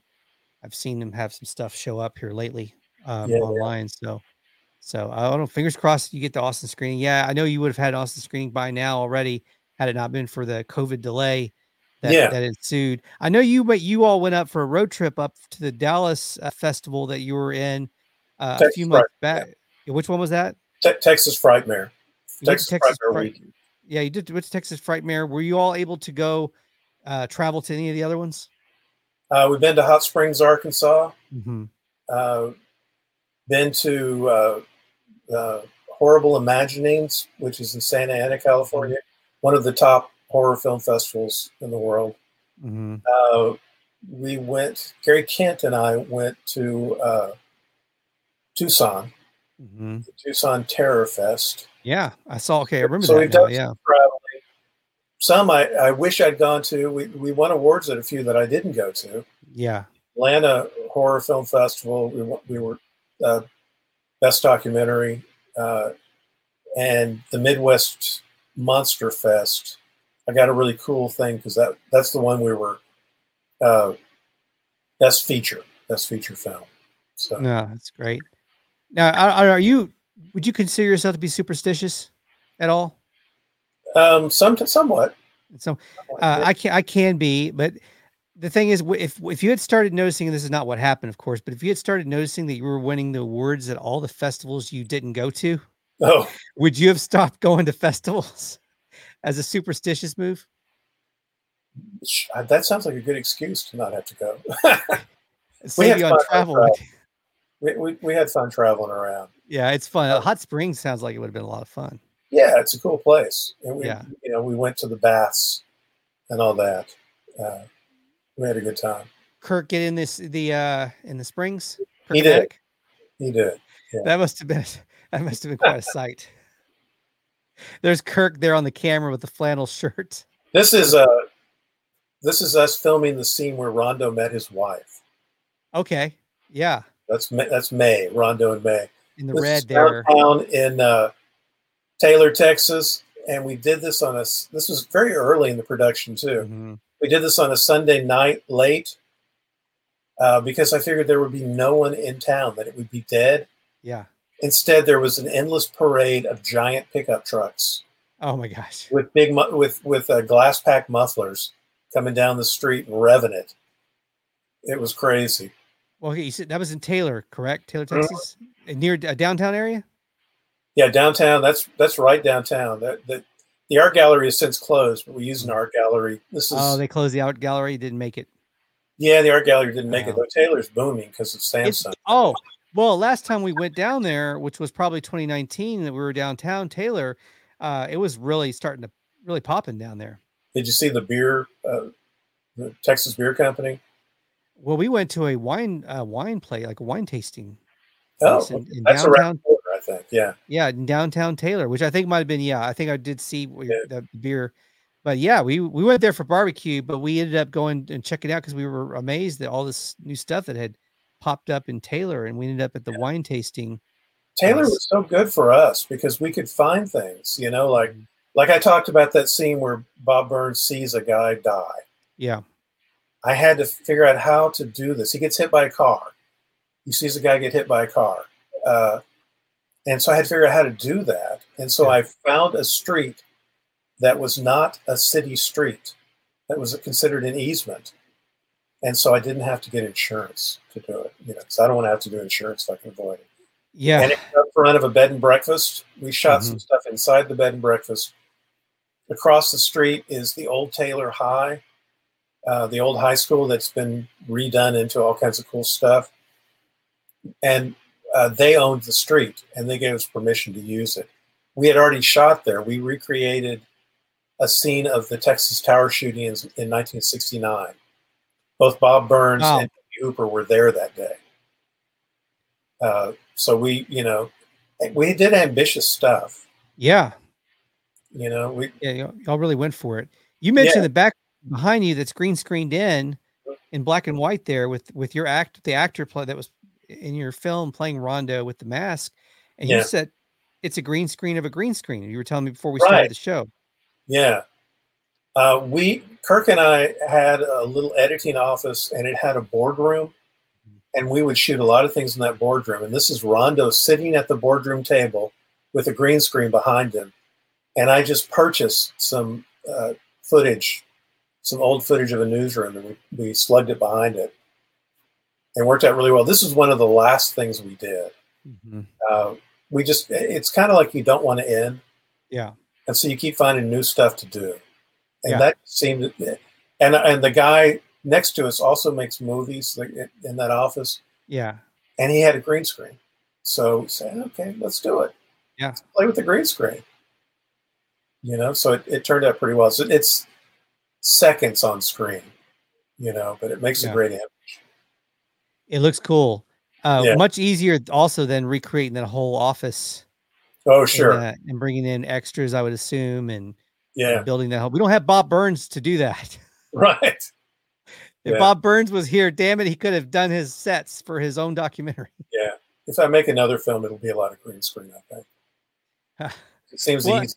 I've seen them have some stuff show up here lately um, Yeah, yeah. online. So, so I don't know. Fingers crossed you get the Austin screening. Yeah, I know you would have had Austin screening by now already had it not been for the COVID delay that, Yeah. that ensued. I know you, but you all went up for a road trip up to the Dallas uh, festival that you were in uh, a few months back. Which one was that? Te- Texas Frightmare. Texas, Texas Frightmare Fright- Week. Yeah, you did went to Texas Frightmare. Were you all able to go uh, travel to any of the other ones? Uh, we've been to Hot Springs, Arkansas. Mm-hmm. Uh, been to uh, uh, Horrible Imaginings, which is in Santa Ana, California, one of the top horror film festivals in the world. Mm-hmm. uh, we went, Gary Kent and I went to uh, Tucson, Mm-hmm. the Tucson Terror Fest. Yeah, I saw. Okay, I remember So that. we've Now. done Yeah. some traveling. Some I, I wish I'd gone to. We, we won awards at a few that I didn't go to. Yeah. Atlanta Horror Film Festival, we, we were uh, Best Documentary, uh, and the Midwest Monster Fest. I got a really cool thing because that, that's the one we were uh, Best Feature, Best Feature Film. So No, that's great. Now, are, are you? Would you consider yourself to be superstitious at all? um, some, somewhat. So, uh, I can I can be, but the thing is, if if you had started noticing, and this is not what happened, of course, but if you had started noticing that you were winning the awards at all the festivals you didn't go to, oh, would you have stopped going to festivals as a superstitious move? That sounds like a good excuse to not have to go. *laughs* we had on travel. *laughs* We, we, we had fun traveling around. Yeah, it's fun. Hot Springs sounds like it would have been a lot of fun. Yeah, it's a cool place. And we, yeah. you know, we went to the baths and all that. Uh, we had a good time. Kirk get in this the uh in the springs. Kirk he did. He did. Yeah. That must have been that must have been quite a sight. There's Kirk there on the camera with the flannel shirt. This is uh this is us filming the scene where Rondo met his wife. Okay. Yeah. That's that's May, Rondo and May. In the this red there. Downtown in uh, Taylor, Texas, and we did this on a. This was very early in the production too. Mm-hmm. We did this on a Sunday night late uh, because I figured there would be no one in town; that it would be dead. Yeah. Instead, there was an endless parade of giant pickup trucks. Oh my gosh! With big with with uh, glass pack mufflers coming down the street and revving it. It was crazy. Well, okay, you said that was in Taylor, correct? Taylor, mm-hmm. Texas, mm-hmm. near a downtown area. Yeah, downtown. That's that's right downtown. That that the art gallery has since closed, but we use an art gallery. This is oh, they closed the art gallery. Didn't make it. Yeah, the art gallery didn't make it. Though Taylor's booming because of Samsung. It's, oh, well, last time we went down there, which was probably 2019, that we were downtown Taylor, uh, it was really starting to really popping down there. Did you see the beer, uh, the Texas Beer Company? Well, we went to a wine uh, wine play, like a wine tasting. Oh, in, in that's downtown, around corner, I think. Yeah, yeah, in downtown Taylor, which I think might have been. Yeah, I think I did see yeah. the beer, but yeah, we we went there for barbecue, but we ended up going and checking out because we were amazed at all this new stuff that had popped up in Taylor, and we ended up at the yeah. wine tasting. Taylor was so good for us because we could find things, you know, like mm-hmm. like I talked about that scene where Bob Burns sees a guy die. Yeah. I had to figure out how to do this. He gets hit by a car. He sees a guy get hit by a car. Uh, and so I had to figure out how to do that. And so yeah. I found a street that was not a city street, that was considered an easement. And so I didn't have to get insurance to do it, you know, because I don't want to have to do insurance if I can avoid it. Yeah. And in front of a bed and breakfast. We shot mm-hmm. some stuff inside the bed and breakfast. Across the street is the old Taylor High, uh, the old high school that's been redone into all kinds of cool stuff. And uh, they owned the street and they gave us permission to use it. We had already shot there. We recreated a scene of the Texas Tower shooting in, in 1969. Both Bob Burns wow. and Hooper were there that day. Uh, so we, you know, we did ambitious stuff. Yeah. You know, we yeah, y'all really went for it. You mentioned yeah. the back behind you that's green screened in in black and white there with with your act the actor play that was in your film playing Rondo with the mask, and yeah. you said it's a green screen of a green screen. You were telling me before we started the show. Yeah, uh, we Kirk and I had a little editing office, and it had a boardroom, and we would shoot a lot of things in that boardroom. And this is Rondo sitting at the boardroom table with a green screen behind him, and I just purchased some uh, footage some old footage of a newsroom and we, we slugged it behind it. It worked out really well. This is one of the last things we did. Mm-hmm. Uh, we just, it's kind of like you don't want to end. Yeah. And so you keep finding new stuff to do. And yeah. that seemed, and, and the guy next to us also makes movies in that office. Yeah. And he had a green screen. So said, okay, let's do it. Yeah. Let's play with the green screen. You know, so it, it turned out pretty well. So it's, seconds on screen, you know, but it makes yeah. a great image. It looks cool. Uh, yeah. Much easier also than recreating that whole office. Oh, sure. And, uh, and bringing in extras, I would assume, and yeah, building that home. We don't have Bob Burns to do that. *laughs* Right. If yeah. Bob Burns was here, damn it, he could have done his sets for his own documentary. *laughs* Yeah. If I make another film, it'll be a lot of green screen, I think. *laughs* it seems well, easy.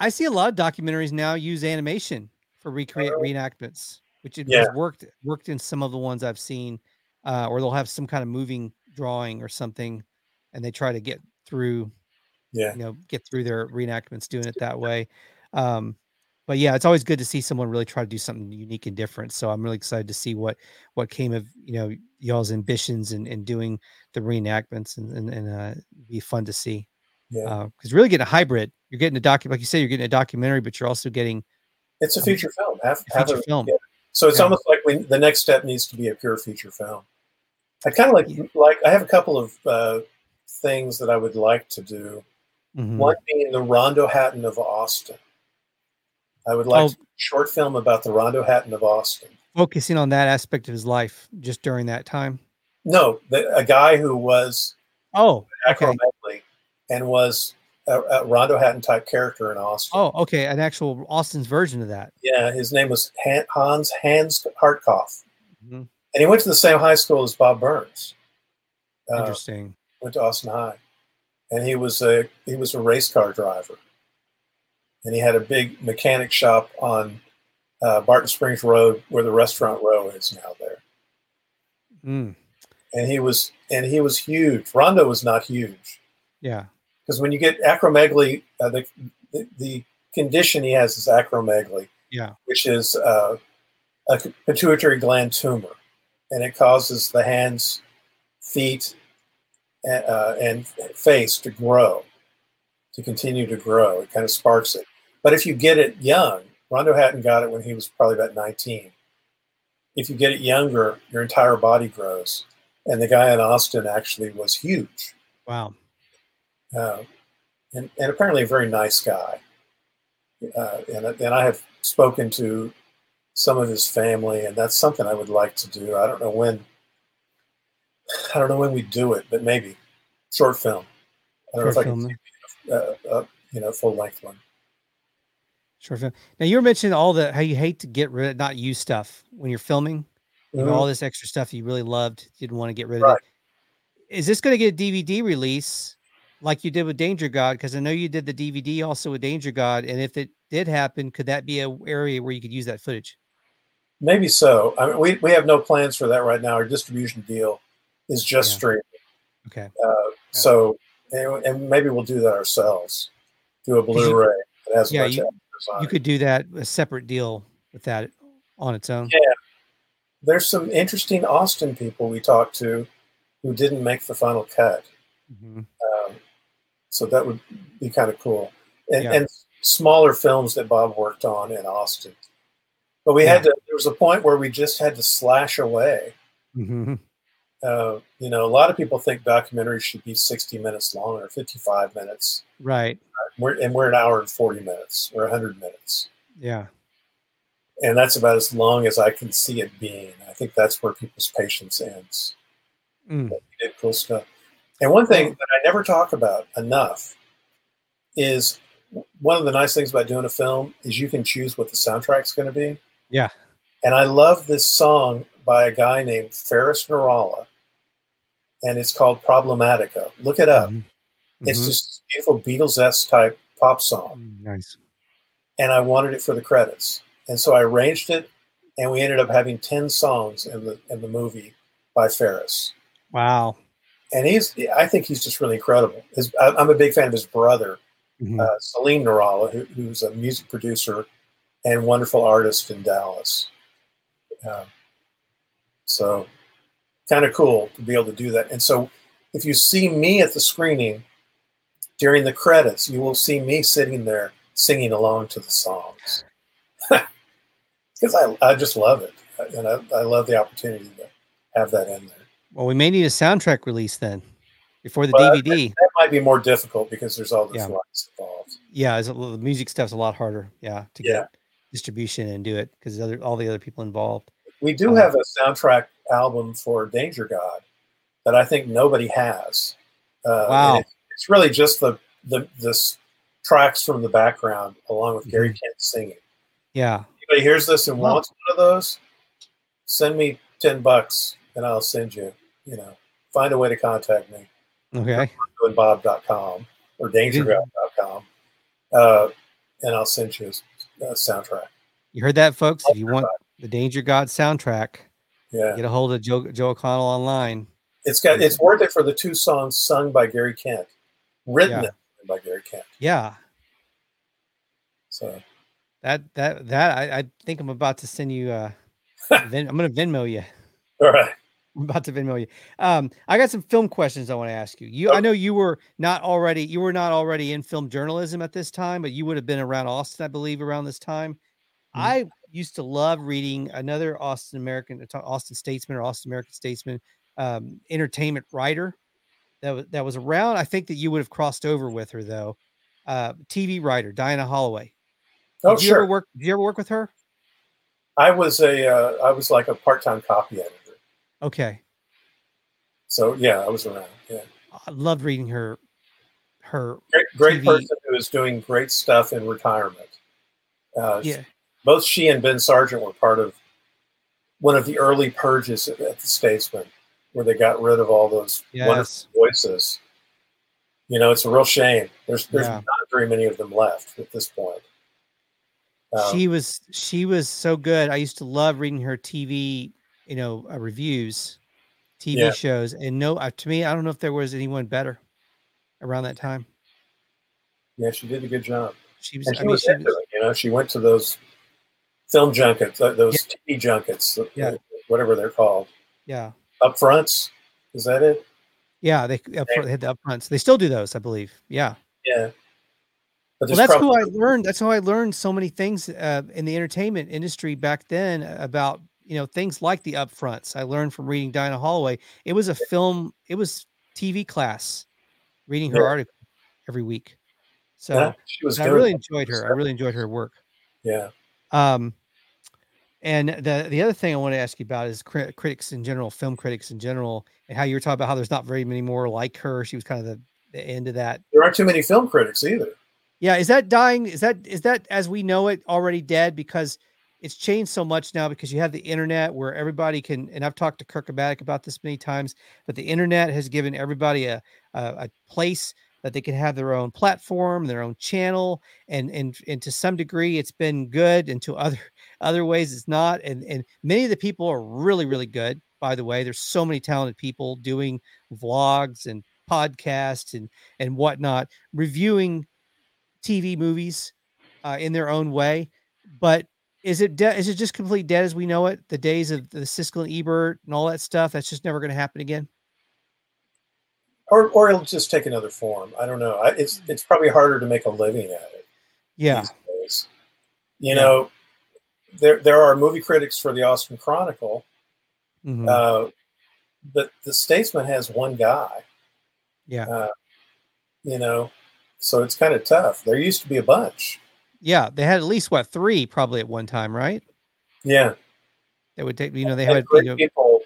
I see a lot of documentaries now use animation for recreate uh, reenactments, which it yeah. has worked worked in some of the ones I've seen, uh, or they'll have some kind of moving drawing or something, and they try to get through, yeah, you know, get through their reenactments doing it that way. Um, but yeah, it's always good to see someone really try to do something unique and different. So I'm really excited to see what what came of you know y'all's ambitions and, and doing the reenactments and and, and uh, be fun to see. Yeah, because uh, really getting a hybrid, you're getting a doc like you say, you're getting a documentary, but you're also getting it's a feature um, film. Have, a feature have a, film. Yeah. So it's yeah. almost like we, the next step needs to be a pure feature film. I kind of like yeah. like I have a couple of uh, things that I would like to do. Mm-hmm. One being the Rondo Hatton of Austin. I would like oh. a short film about the Rondo Hatton of Austin. Focusing on that aspect of his life just during that time. No, the, a guy who was oh okay. and was a, a, Rondo Hatton type character in Austin. Oh, okay, an actual Austin's version of that. Yeah, his name was Hans Hans Hartkopf, mm-hmm. and he went to the same high school as Bob Burns. Uh, Interesting. Uh, went to Austin High, and he was a he was a race car driver and he had a big mechanic shop on uh, Barton Springs Road, where the restaurant row is now there. Mm. And he was and he was huge. Rondo was not huge. Yeah, because when you get acromegaly, uh, the, the, the condition he has is acromegaly. Yeah, which is uh, a pituitary gland tumor, and it causes the hands, feet, uh, and face to grow to continue to grow. It kind of sparks it. But if you get it young, Rondo Hatton got it when he was probably about 19. If you get it younger, your entire body grows. And the guy in Austin actually was huge. Wow. Uh, and, and apparently a very nice guy. Uh, and, and I have spoken to some of his family, and that's something I would like to do. I don't know when. *sighs* I don't know when we do it, but maybe short film. I don't short know if film. I can uh, uh, you know, full length one. Short film. Now you were mentioning all the how you hate to get rid of not use stuff when you're filming. Mm-hmm. all this extra stuff you really loved, you didn't want to get rid right. of it. Is this going to get a DVD release like you did with Danger God? Because I know you did the DVD also with Danger God, and if it did happen, could that be a area where you could use that footage? Maybe so. I mean, we we have no plans for that right now. Our distribution deal is just yeah. streaming. Okay. Uh, okay. So and, and, maybe we'll do that ourselves do a Blu-ray. yeah, you, you could do that a separate deal with that on its own. Yeah, there's some interesting Austin people we talked to who didn't make the final cut. Mm-hmm. Um, so that would be kind of cool. And, yeah. and, smaller films that Bob worked on in Austin. But we yeah. had to, there was a point where we just had to slash away. Mm-hmm. Uh, you know, a lot of people think documentaries should be 60 minutes long or 55 minutes. Right. Uh, we're, and we're an hour and 40 minutes or 100 minutes. Yeah. And that's about as long as I can see it being. I think that's where people's patience ends. Mm. did cool stuff. And one thing that I never talk about enough is one of the nice things about doing a film is you can choose what the soundtrack's going to be. Yeah. And I love this song by a guy named Faris Nourallah, and it's called Problematica. Look it up. Mm-hmm. It's mm-hmm. just beautiful Beatles esque type pop song. Mm, nice. And I wanted it for the credits, and so I arranged it, and we ended up having ten songs in the in the movie by Ferris. Wow. And he's, I think he's just really incredible. His, I'm a big fan of his brother, mm-hmm. uh, Salim Nourallah, who, who's a music producer and wonderful artist in Dallas. Uh, so kind of cool to be able to do that. And so if you see me at the screening during the credits, you will see me sitting there singing along to the songs. *laughs* Because I, I just love it. And I, I love the opportunity to have that in there. Well, we may need a soundtrack release then before the DVD. That, that, might be more difficult because there's all this yeah. involved. Yeah, the music stuff's a lot harder. Yeah, to yeah. get distribution and do it because all the other people involved. We do have a soundtrack album for Danger God that I think nobody has. Uh, wow! it's really just the the this tracks from the background along with Gary mm-hmm. Kent singing. Yeah. Anybody hears this and wants one of those? Send me ten bucks and I'll send you. You know, find a way to contact me. Okay. Bob.com or dangergod.com. Uh, and I'll send you a, a soundtrack. You heard that, folks? If you want the Danger God soundtrack. Yeah. Get a hold of Joe Joe O'Connell online. It's got it's worth it for the two songs sung by Gary Kent, written yeah. by Gary Kent. Yeah. So That that that I, I think I'm about to send you. Uh, *laughs* Vin, I'm gonna Venmo you. All right. I'm about to Venmo you. Um, I got some film questions I want to ask you. You, okay. I know you were not already, you were not already in film journalism at this time, but you would have been around Austin, I believe, around this time. Mm-hmm. I used to love reading another Austin American, Austin Statesman or Austin American Statesman, um, entertainment writer that was that was around. I think that you would have crossed over with her though. Uh, TV writer Diana Holloway. Oh, did you sure. Ever work, did you ever work with her? I was a uh, I was like a part time copy editor. Okay. So yeah, I was around. Yeah. I loved reading her. Her great, great person who is doing great stuff in retirement. Uh, yeah. Both she and Ben Sargent were part of one of the early purges at, the Statesman, where they got rid of all those yes. wonderful voices. You know, it's a real shame. There's there's yeah. not very many of them left at this point. Um, she was she was so good. I used to love reading her TV, you know, uh, reviews, TV yeah. shows, and no, uh, to me, I don't know if there was anyone better around that time. Yeah, she did a good job. She was. And she I mean, was she into it. You know, she went to those film junkets, uh, those yeah. TV junkets, yeah. whatever they're called. Yeah. Upfronts. Is that it? Yeah, they, up, they had the upfronts. They still do those, I believe. Yeah. Yeah. Well, that's probably- who I learned. That's how I learned so many things uh, in the entertainment industry back then about you know things like the upfronts. I learned from reading Diana Holloway. It was a film. It was TV class, reading her yeah. article every week. So yeah, she was I really enjoyed her. I really enjoyed her work. Yeah. Um, and the the other thing I want to ask you about is crit- critics in general, film critics in general, and how you were talking about how there's not very many more like her. She was kind of the, the end of that. There aren't too many film critics either. Yeah, is that dying? Is that is that as we know it already dead? Because it's changed so much now because you have the internet where everybody can. And I've talked to Kirk Abatic about this many times, but the internet has given everybody a a, a place that they can have their own platform, their own channel, and and and to some degree it's been good, and to other *laughs* other ways it's not. And and many of the people are really really good. By the way, there's so many talented people doing vlogs and podcasts and and whatnot, reviewing TV movies uh, in their own way. But is it de- is it just completely dead as we know it? The days of the Siskel and Ebert and all that stuff that's just never going to happen again. Or or it'll just take another form. I don't know. It's it's probably harder to make a living at it. Yeah. You yeah. know, there there are movie critics for the Austin Chronicle, mm-hmm. uh, but the Statesman has one guy. Yeah. Uh, you know, so it's kind of tough. There used to be a bunch. Yeah, they had at least what three probably at one time, right? Yeah. They would take, you know, they had great you know, people,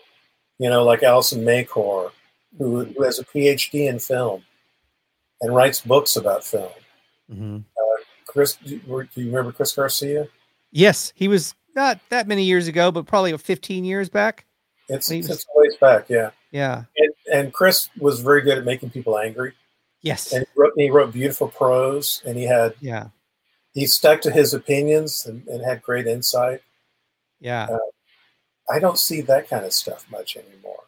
you know, like Alison Macor, who, who has a PhD in film and writes books about film. Mm-hmm. Uh, Chris, do you, do you remember Chris Garcia? Yes, he was not that many years ago, but probably 15 years back. It's, it's ways back, yeah. Yeah. And, and Chris was very good at making people angry. Yes. And he wrote, he wrote beautiful prose and he had, yeah, he stuck to his opinions and, and had great insight. Yeah. Uh, I don't see that kind of stuff much anymore,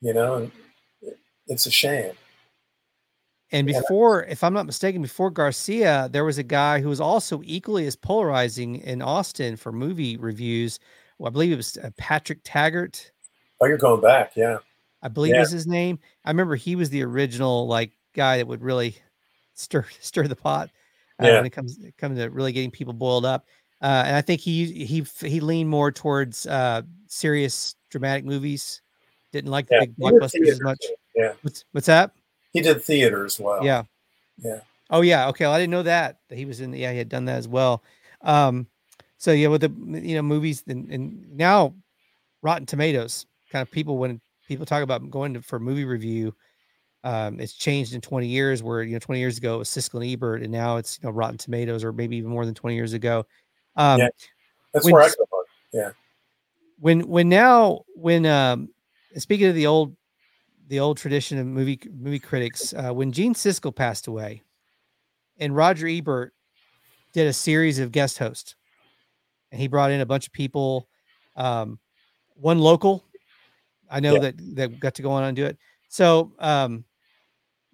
you know, and it's a shame. And before, if I'm not mistaken, before Garcia, there was a guy who was also equally as polarizing in Austin for movie reviews. Well, I believe it was uh, Patrick Taggart. Oh, you're going back, yeah. I believe Yeah. was his name. I remember he was the original like guy that would really *laughs* stir stir the pot uh, Yeah. when it comes it comes to really getting people boiled up. Uh, and I think he he he leaned more towards uh, serious dramatic movies. Didn't like the Yeah. big blockbusters as much. Yeah. What's what's that? He did theater as well. Yeah. Yeah. Oh yeah. Okay. Well, I didn't know that that he was in. Yeah, he had done that as well. Um, so yeah, with the you know movies and, and now Rotten Tomatoes kind of people when people talk about going to, for movie review, um, it's changed in 20 years. Where you know 20 years ago it was Siskel and Ebert, and now it's you know Rotten Tomatoes, or maybe even more than 20 years ago. Um, Yeah. That's When- where I go. Yeah. when when now when um speaking of the old the old tradition of movie movie critics uh when gene siskel passed away and roger ebert did a series of guest hosts and he brought in a bunch of people um one local i know Yeah. that that got to go on and do it so um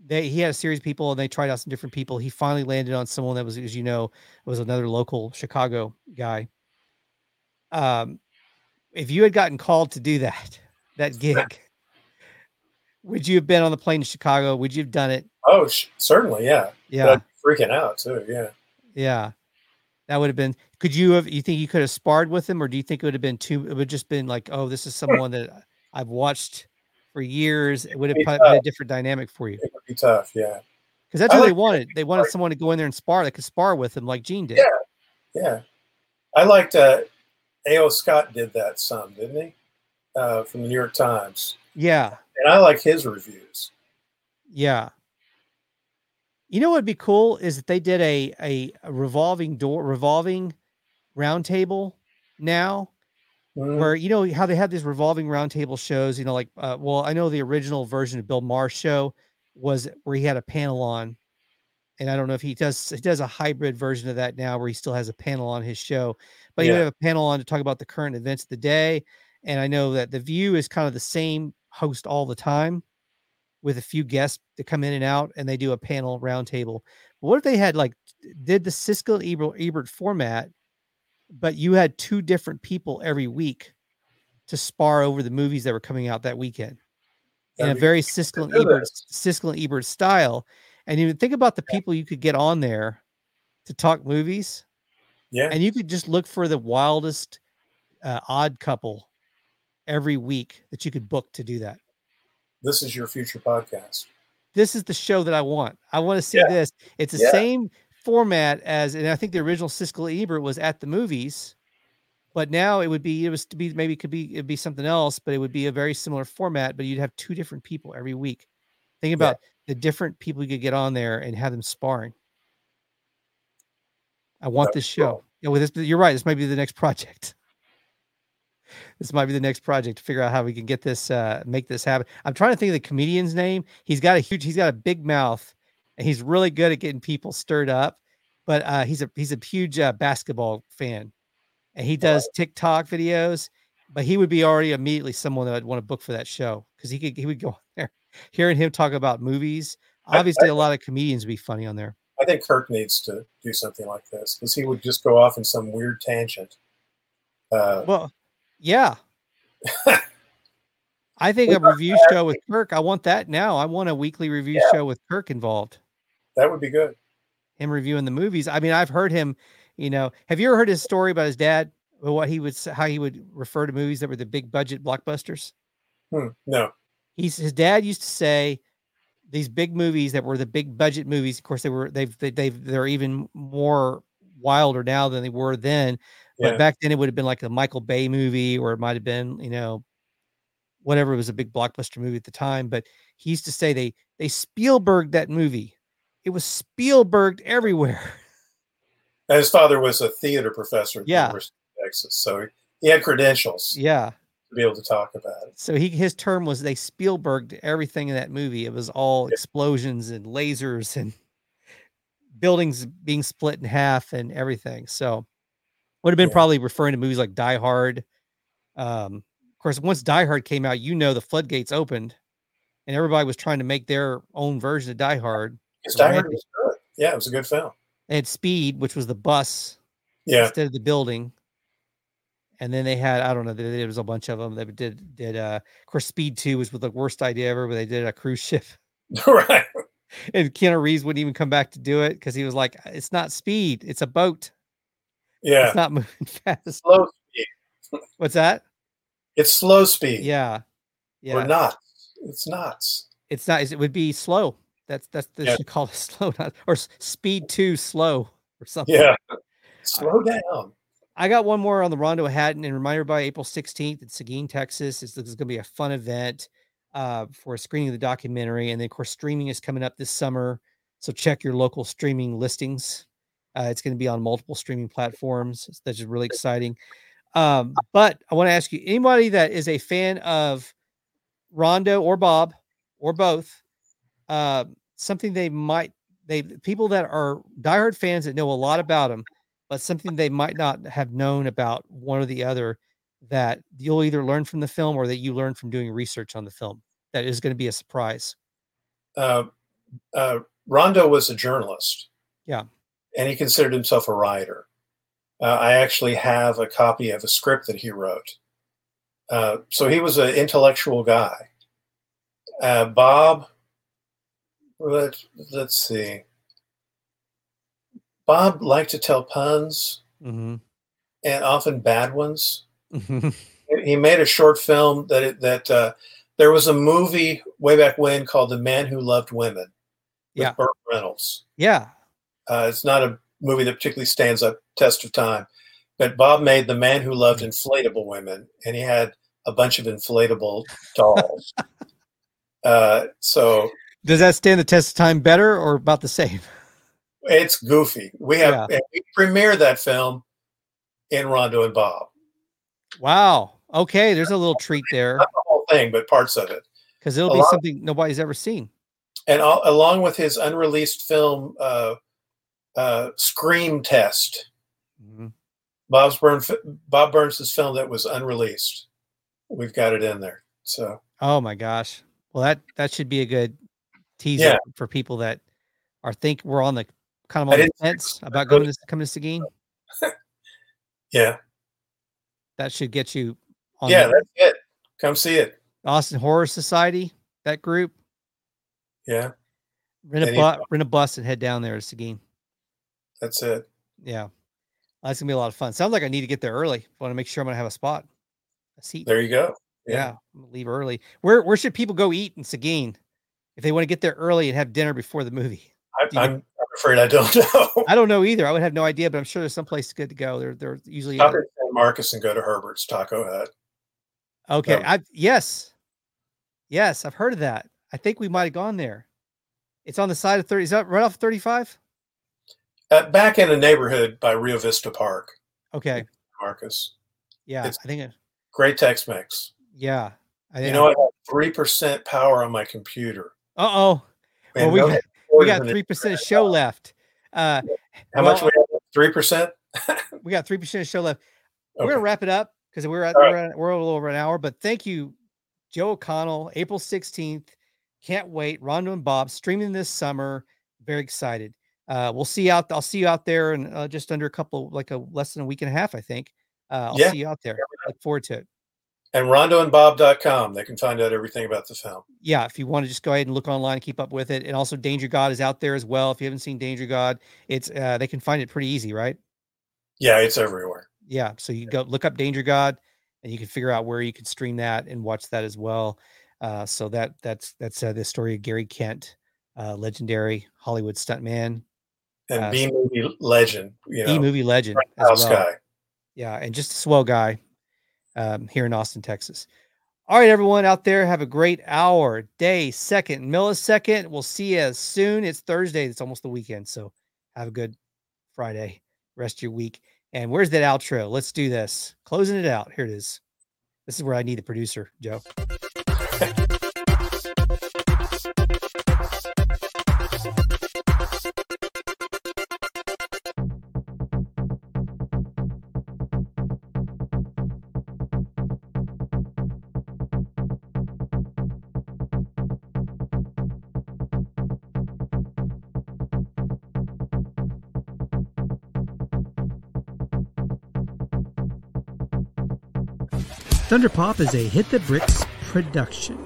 they he had a series of people and they tried out some different people. He finally landed on someone that was, as you know, was another local Chicago guy. Um, if you had gotten called to do that, that gig, would you have been on the plane to Chicago? Would you have done it? Oh, sh- certainly, yeah. Yeah, freaking out too. Yeah, yeah. That would have been. Could you have? You think you could have sparred with him, or do you think it would have been too? It would just been like, oh, this is someone that I've watched for years. It would have been a different dynamic for you. It would be tough, yeah. Because that's what like, they wanted. They wanted someone to go in there and spar. They could spar with him like Gene did. Yeah, yeah. I liked. Uh, A.O. Scott did that some, didn't he? Uh, from the New York Times. Yeah. And I like his reviews. Yeah. You know what would be cool is that they did a, a, a revolving door, revolving roundtable now mm-hmm. where you know how they have these revolving roundtable shows. You know, like uh, well, I know the original version of Bill Maher's show was where he had a panel on, and I don't know if he does he does a hybrid version of that now where he still has a panel on his show, but yeah. he would have a panel on to talk about the current events of the day. And I know that the View is kind of the same host all the time with a few guests that come in and out, and they do a panel roundtable. But what if they had like did the Siskel Ebert, Ebert format but you had two different people every week to spar over the movies that were coming out that weekend in a very Siskel and Ebert, Siskel and Ebert style. And you think about the people you could get on there to talk movies. Yeah. And you could just look for the wildest uh, odd couple every week that you could book to do that. This is your future podcast. This is the show that I want. I want to see yeah. this. It's the yeah. same format as, and I think the original Siskel Ebert was at the movies, but now it would be, it was to be, maybe it could be, it'd be something else, but it would be a very similar format, but you'd have two different people every week. Think about yeah. the different people you could get on there and have them sparring. I want That's this show. Cool. Yeah, with this, you're right. This might be the next *laughs* project. This might be the next project to figure out how we can get this, uh, make this happen. I'm trying to think of the comedian's name. He's got a huge, he's got a big mouth and he's really good at getting people stirred up. But uh, he's a he's a huge uh, basketball fan, and he does TikTok videos. But he would be already immediately someone that I'd want to book for that show because he could he would go there. *laughs* Hearing him talk about movies, obviously I, I, a lot of comedians would be funny on there. I think Kirk needs to do something like this because he would just go off in some weird tangent. Uh, well, yeah. *laughs* I think a review show with Kirk. I want that now. I want a weekly review yeah. show with Kirk involved. That would be good. Him reviewing the movies. I mean, I've heard him. You know, have you ever heard his story about his dad? What he would how he would refer to movies that were the big budget blockbusters? Hmm, no. He's his dad used to say these big movies that were the big budget movies. Of course, they were they've they, they've they're even more wilder now than they were then. But yeah. back then, it would have been like a Michael Bay movie, or it might have been you know whatever it was a big blockbuster movie at the time. But he used to say they they Spielberg that movie it was Spielberg everywhere. And his father was a theater professor at yeah. the University of Texas, so he had credentials. Yeah, to be able to talk about it. So he his term was they Spielberged everything in that movie. It was all yeah. explosions and lasers and buildings being split in half and everything. So would have been yeah. probably referring to movies like Die Hard. Um, of course, once Die Hard came out, you know the floodgates opened, and everybody was trying to make their own version of Die Hard. Die Hard was good. Yeah, it was a good film. They had Speed, which was the bus, yeah, instead of the building. And then they had I don't know there was a bunch of them. They did did uh of course Speed Two was with the worst idea ever, but they did a cruise *laughs* ship. *laughs* right. And Keanu Reeves wouldn't even come back to do it because he was like, "It's not speed; it's a boat. Yeah, it's not moving *laughs* fast. Slow speed. *laughs* What's that? It's slow speed. Yeah, yeah. Or not. It's not. It's not. It would be slow. That's that's they yeah. should call it *laughs* slow not or speed two slow or something. Yeah, slow down. I got one more on the Rondo Hatton and reminder by April 16th in Seguin, Texas. It's, it's going to be a fun event uh, for a screening of the documentary. And then, of course, streaming is coming up this summer. So check your local streaming listings. Uh, it's going to be on multiple streaming platforms. That's just really exciting. Um, but I want to ask you anybody that is a fan of Rondo or Bob or both, uh, something they might they people that are diehard fans that know a lot about them, but something they might not have known about one or the other that you'll either learn from the film or that you learn from doing research on the film that is going to be a surprise. Uh, uh, Rondo was a journalist. Yeah. And he considered himself a writer. Uh, I actually have a copy of a script that he wrote. Uh, so he was an intellectual guy. Uh, Bob, let, let's see. Bob liked to tell puns Mm-hmm. and often bad ones. Mm-hmm. *laughs* He made a short film that it, that uh, there was a movie way back when called The Man Who Loved Women with Yeah. Burt Reynolds. Yeah. Uh, it's not a movie that particularly stands up test of time, but Bob made The Man Who Loved Inflatable Women, and he had a bunch of inflatable dolls. *laughs* uh, so Does that stand the test of time better or about the same? it's goofy. We have Yeah. we premiered that film in Rondo and Bob. Wow. Okay. There's a little treat there Not the whole thing, but parts of it. because it'll A be something nobody's ever seen. and al- along with his unreleased film uh, uh, Scream Test, Mhm. Bob's Burn, Bob Burns' film that was unreleased. We've got it in there. So Oh my gosh. Well, that that should be a good teaser Yeah. for people that are think we're on the kind of on the fence about going to *laughs* coming to Seguin. yeah, That should get you on yeah, the that's it. Come see it. Austin Horror Society. That group. Yeah, Rent a, bu- rent a bus and head down there to Seguin. That's it. Yeah. Oh, that's gonna be a lot of fun. Sounds like I need to get there early. I want to make sure I'm gonna have a spot, a seat. There you go. Yeah, I'm leave early. Where where should people go eat in Seguin if they want to get there early and have dinner before the movie? I, I'm, I'm afraid I don't *laughs* know. I don't know either. I would have no idea, but I'm sure there's some place good to go. They're they're usually Stop at San Marcos and go to Herbert's Taco Hut. okay. I yes, yes, I've heard of that. I think we might have gone there. It's on the side of thirty. Is that right off thirty five? Uh, back in the neighborhood by Rio Vista Park, Okay. Marcus. Yeah, It's- I think. it- Great Tex-Mex. Yeah. I You know, I have three percent power on my computer. Uh oh. Well, we no got, *laughs* we got three percent show left. Uh, How much we have? Three percent. we got three percent of show left. We're Okay. gonna wrap it up because we're at right. we're, at, we're a little over an hour. But thank you, Joe O'Connell, April sixteenth. Can't wait. Rondo and Bob streaming this summer. Very excited. Uh, we'll see you out. I'll see you out there in uh, just under a couple, like a less than a week and a half, I think. Uh, I'll Yeah. see you out there. Look forward to it. And rondoandbob.com. They can find out everything about the film. Yeah, if you want to just go ahead and look online and keep up with it, and also Danger God is out there as well. If you haven't seen Danger God, it's uh, they can find it pretty easy, right? Yeah, it's everywhere. yeah so you go look up danger god and you can figure out where you can stream that and watch that as well uh, so that that's that's uh, the story of gary kent uh, legendary hollywood stuntman And Uh, B movie legend. You know, movie legend house as well. guy. yeah and just a swell guy um, here in austin texas. All right everyone out there have a great hour day second millisecond. We'll see you as soon. It's thursday. It's almost the weekend so have a good friday rest of your week. And where's that outro? Let's do this. Closing it out. Here it is. This is where i need the producer joe *laughs* Thunder Pop is a Hit the Bricks production.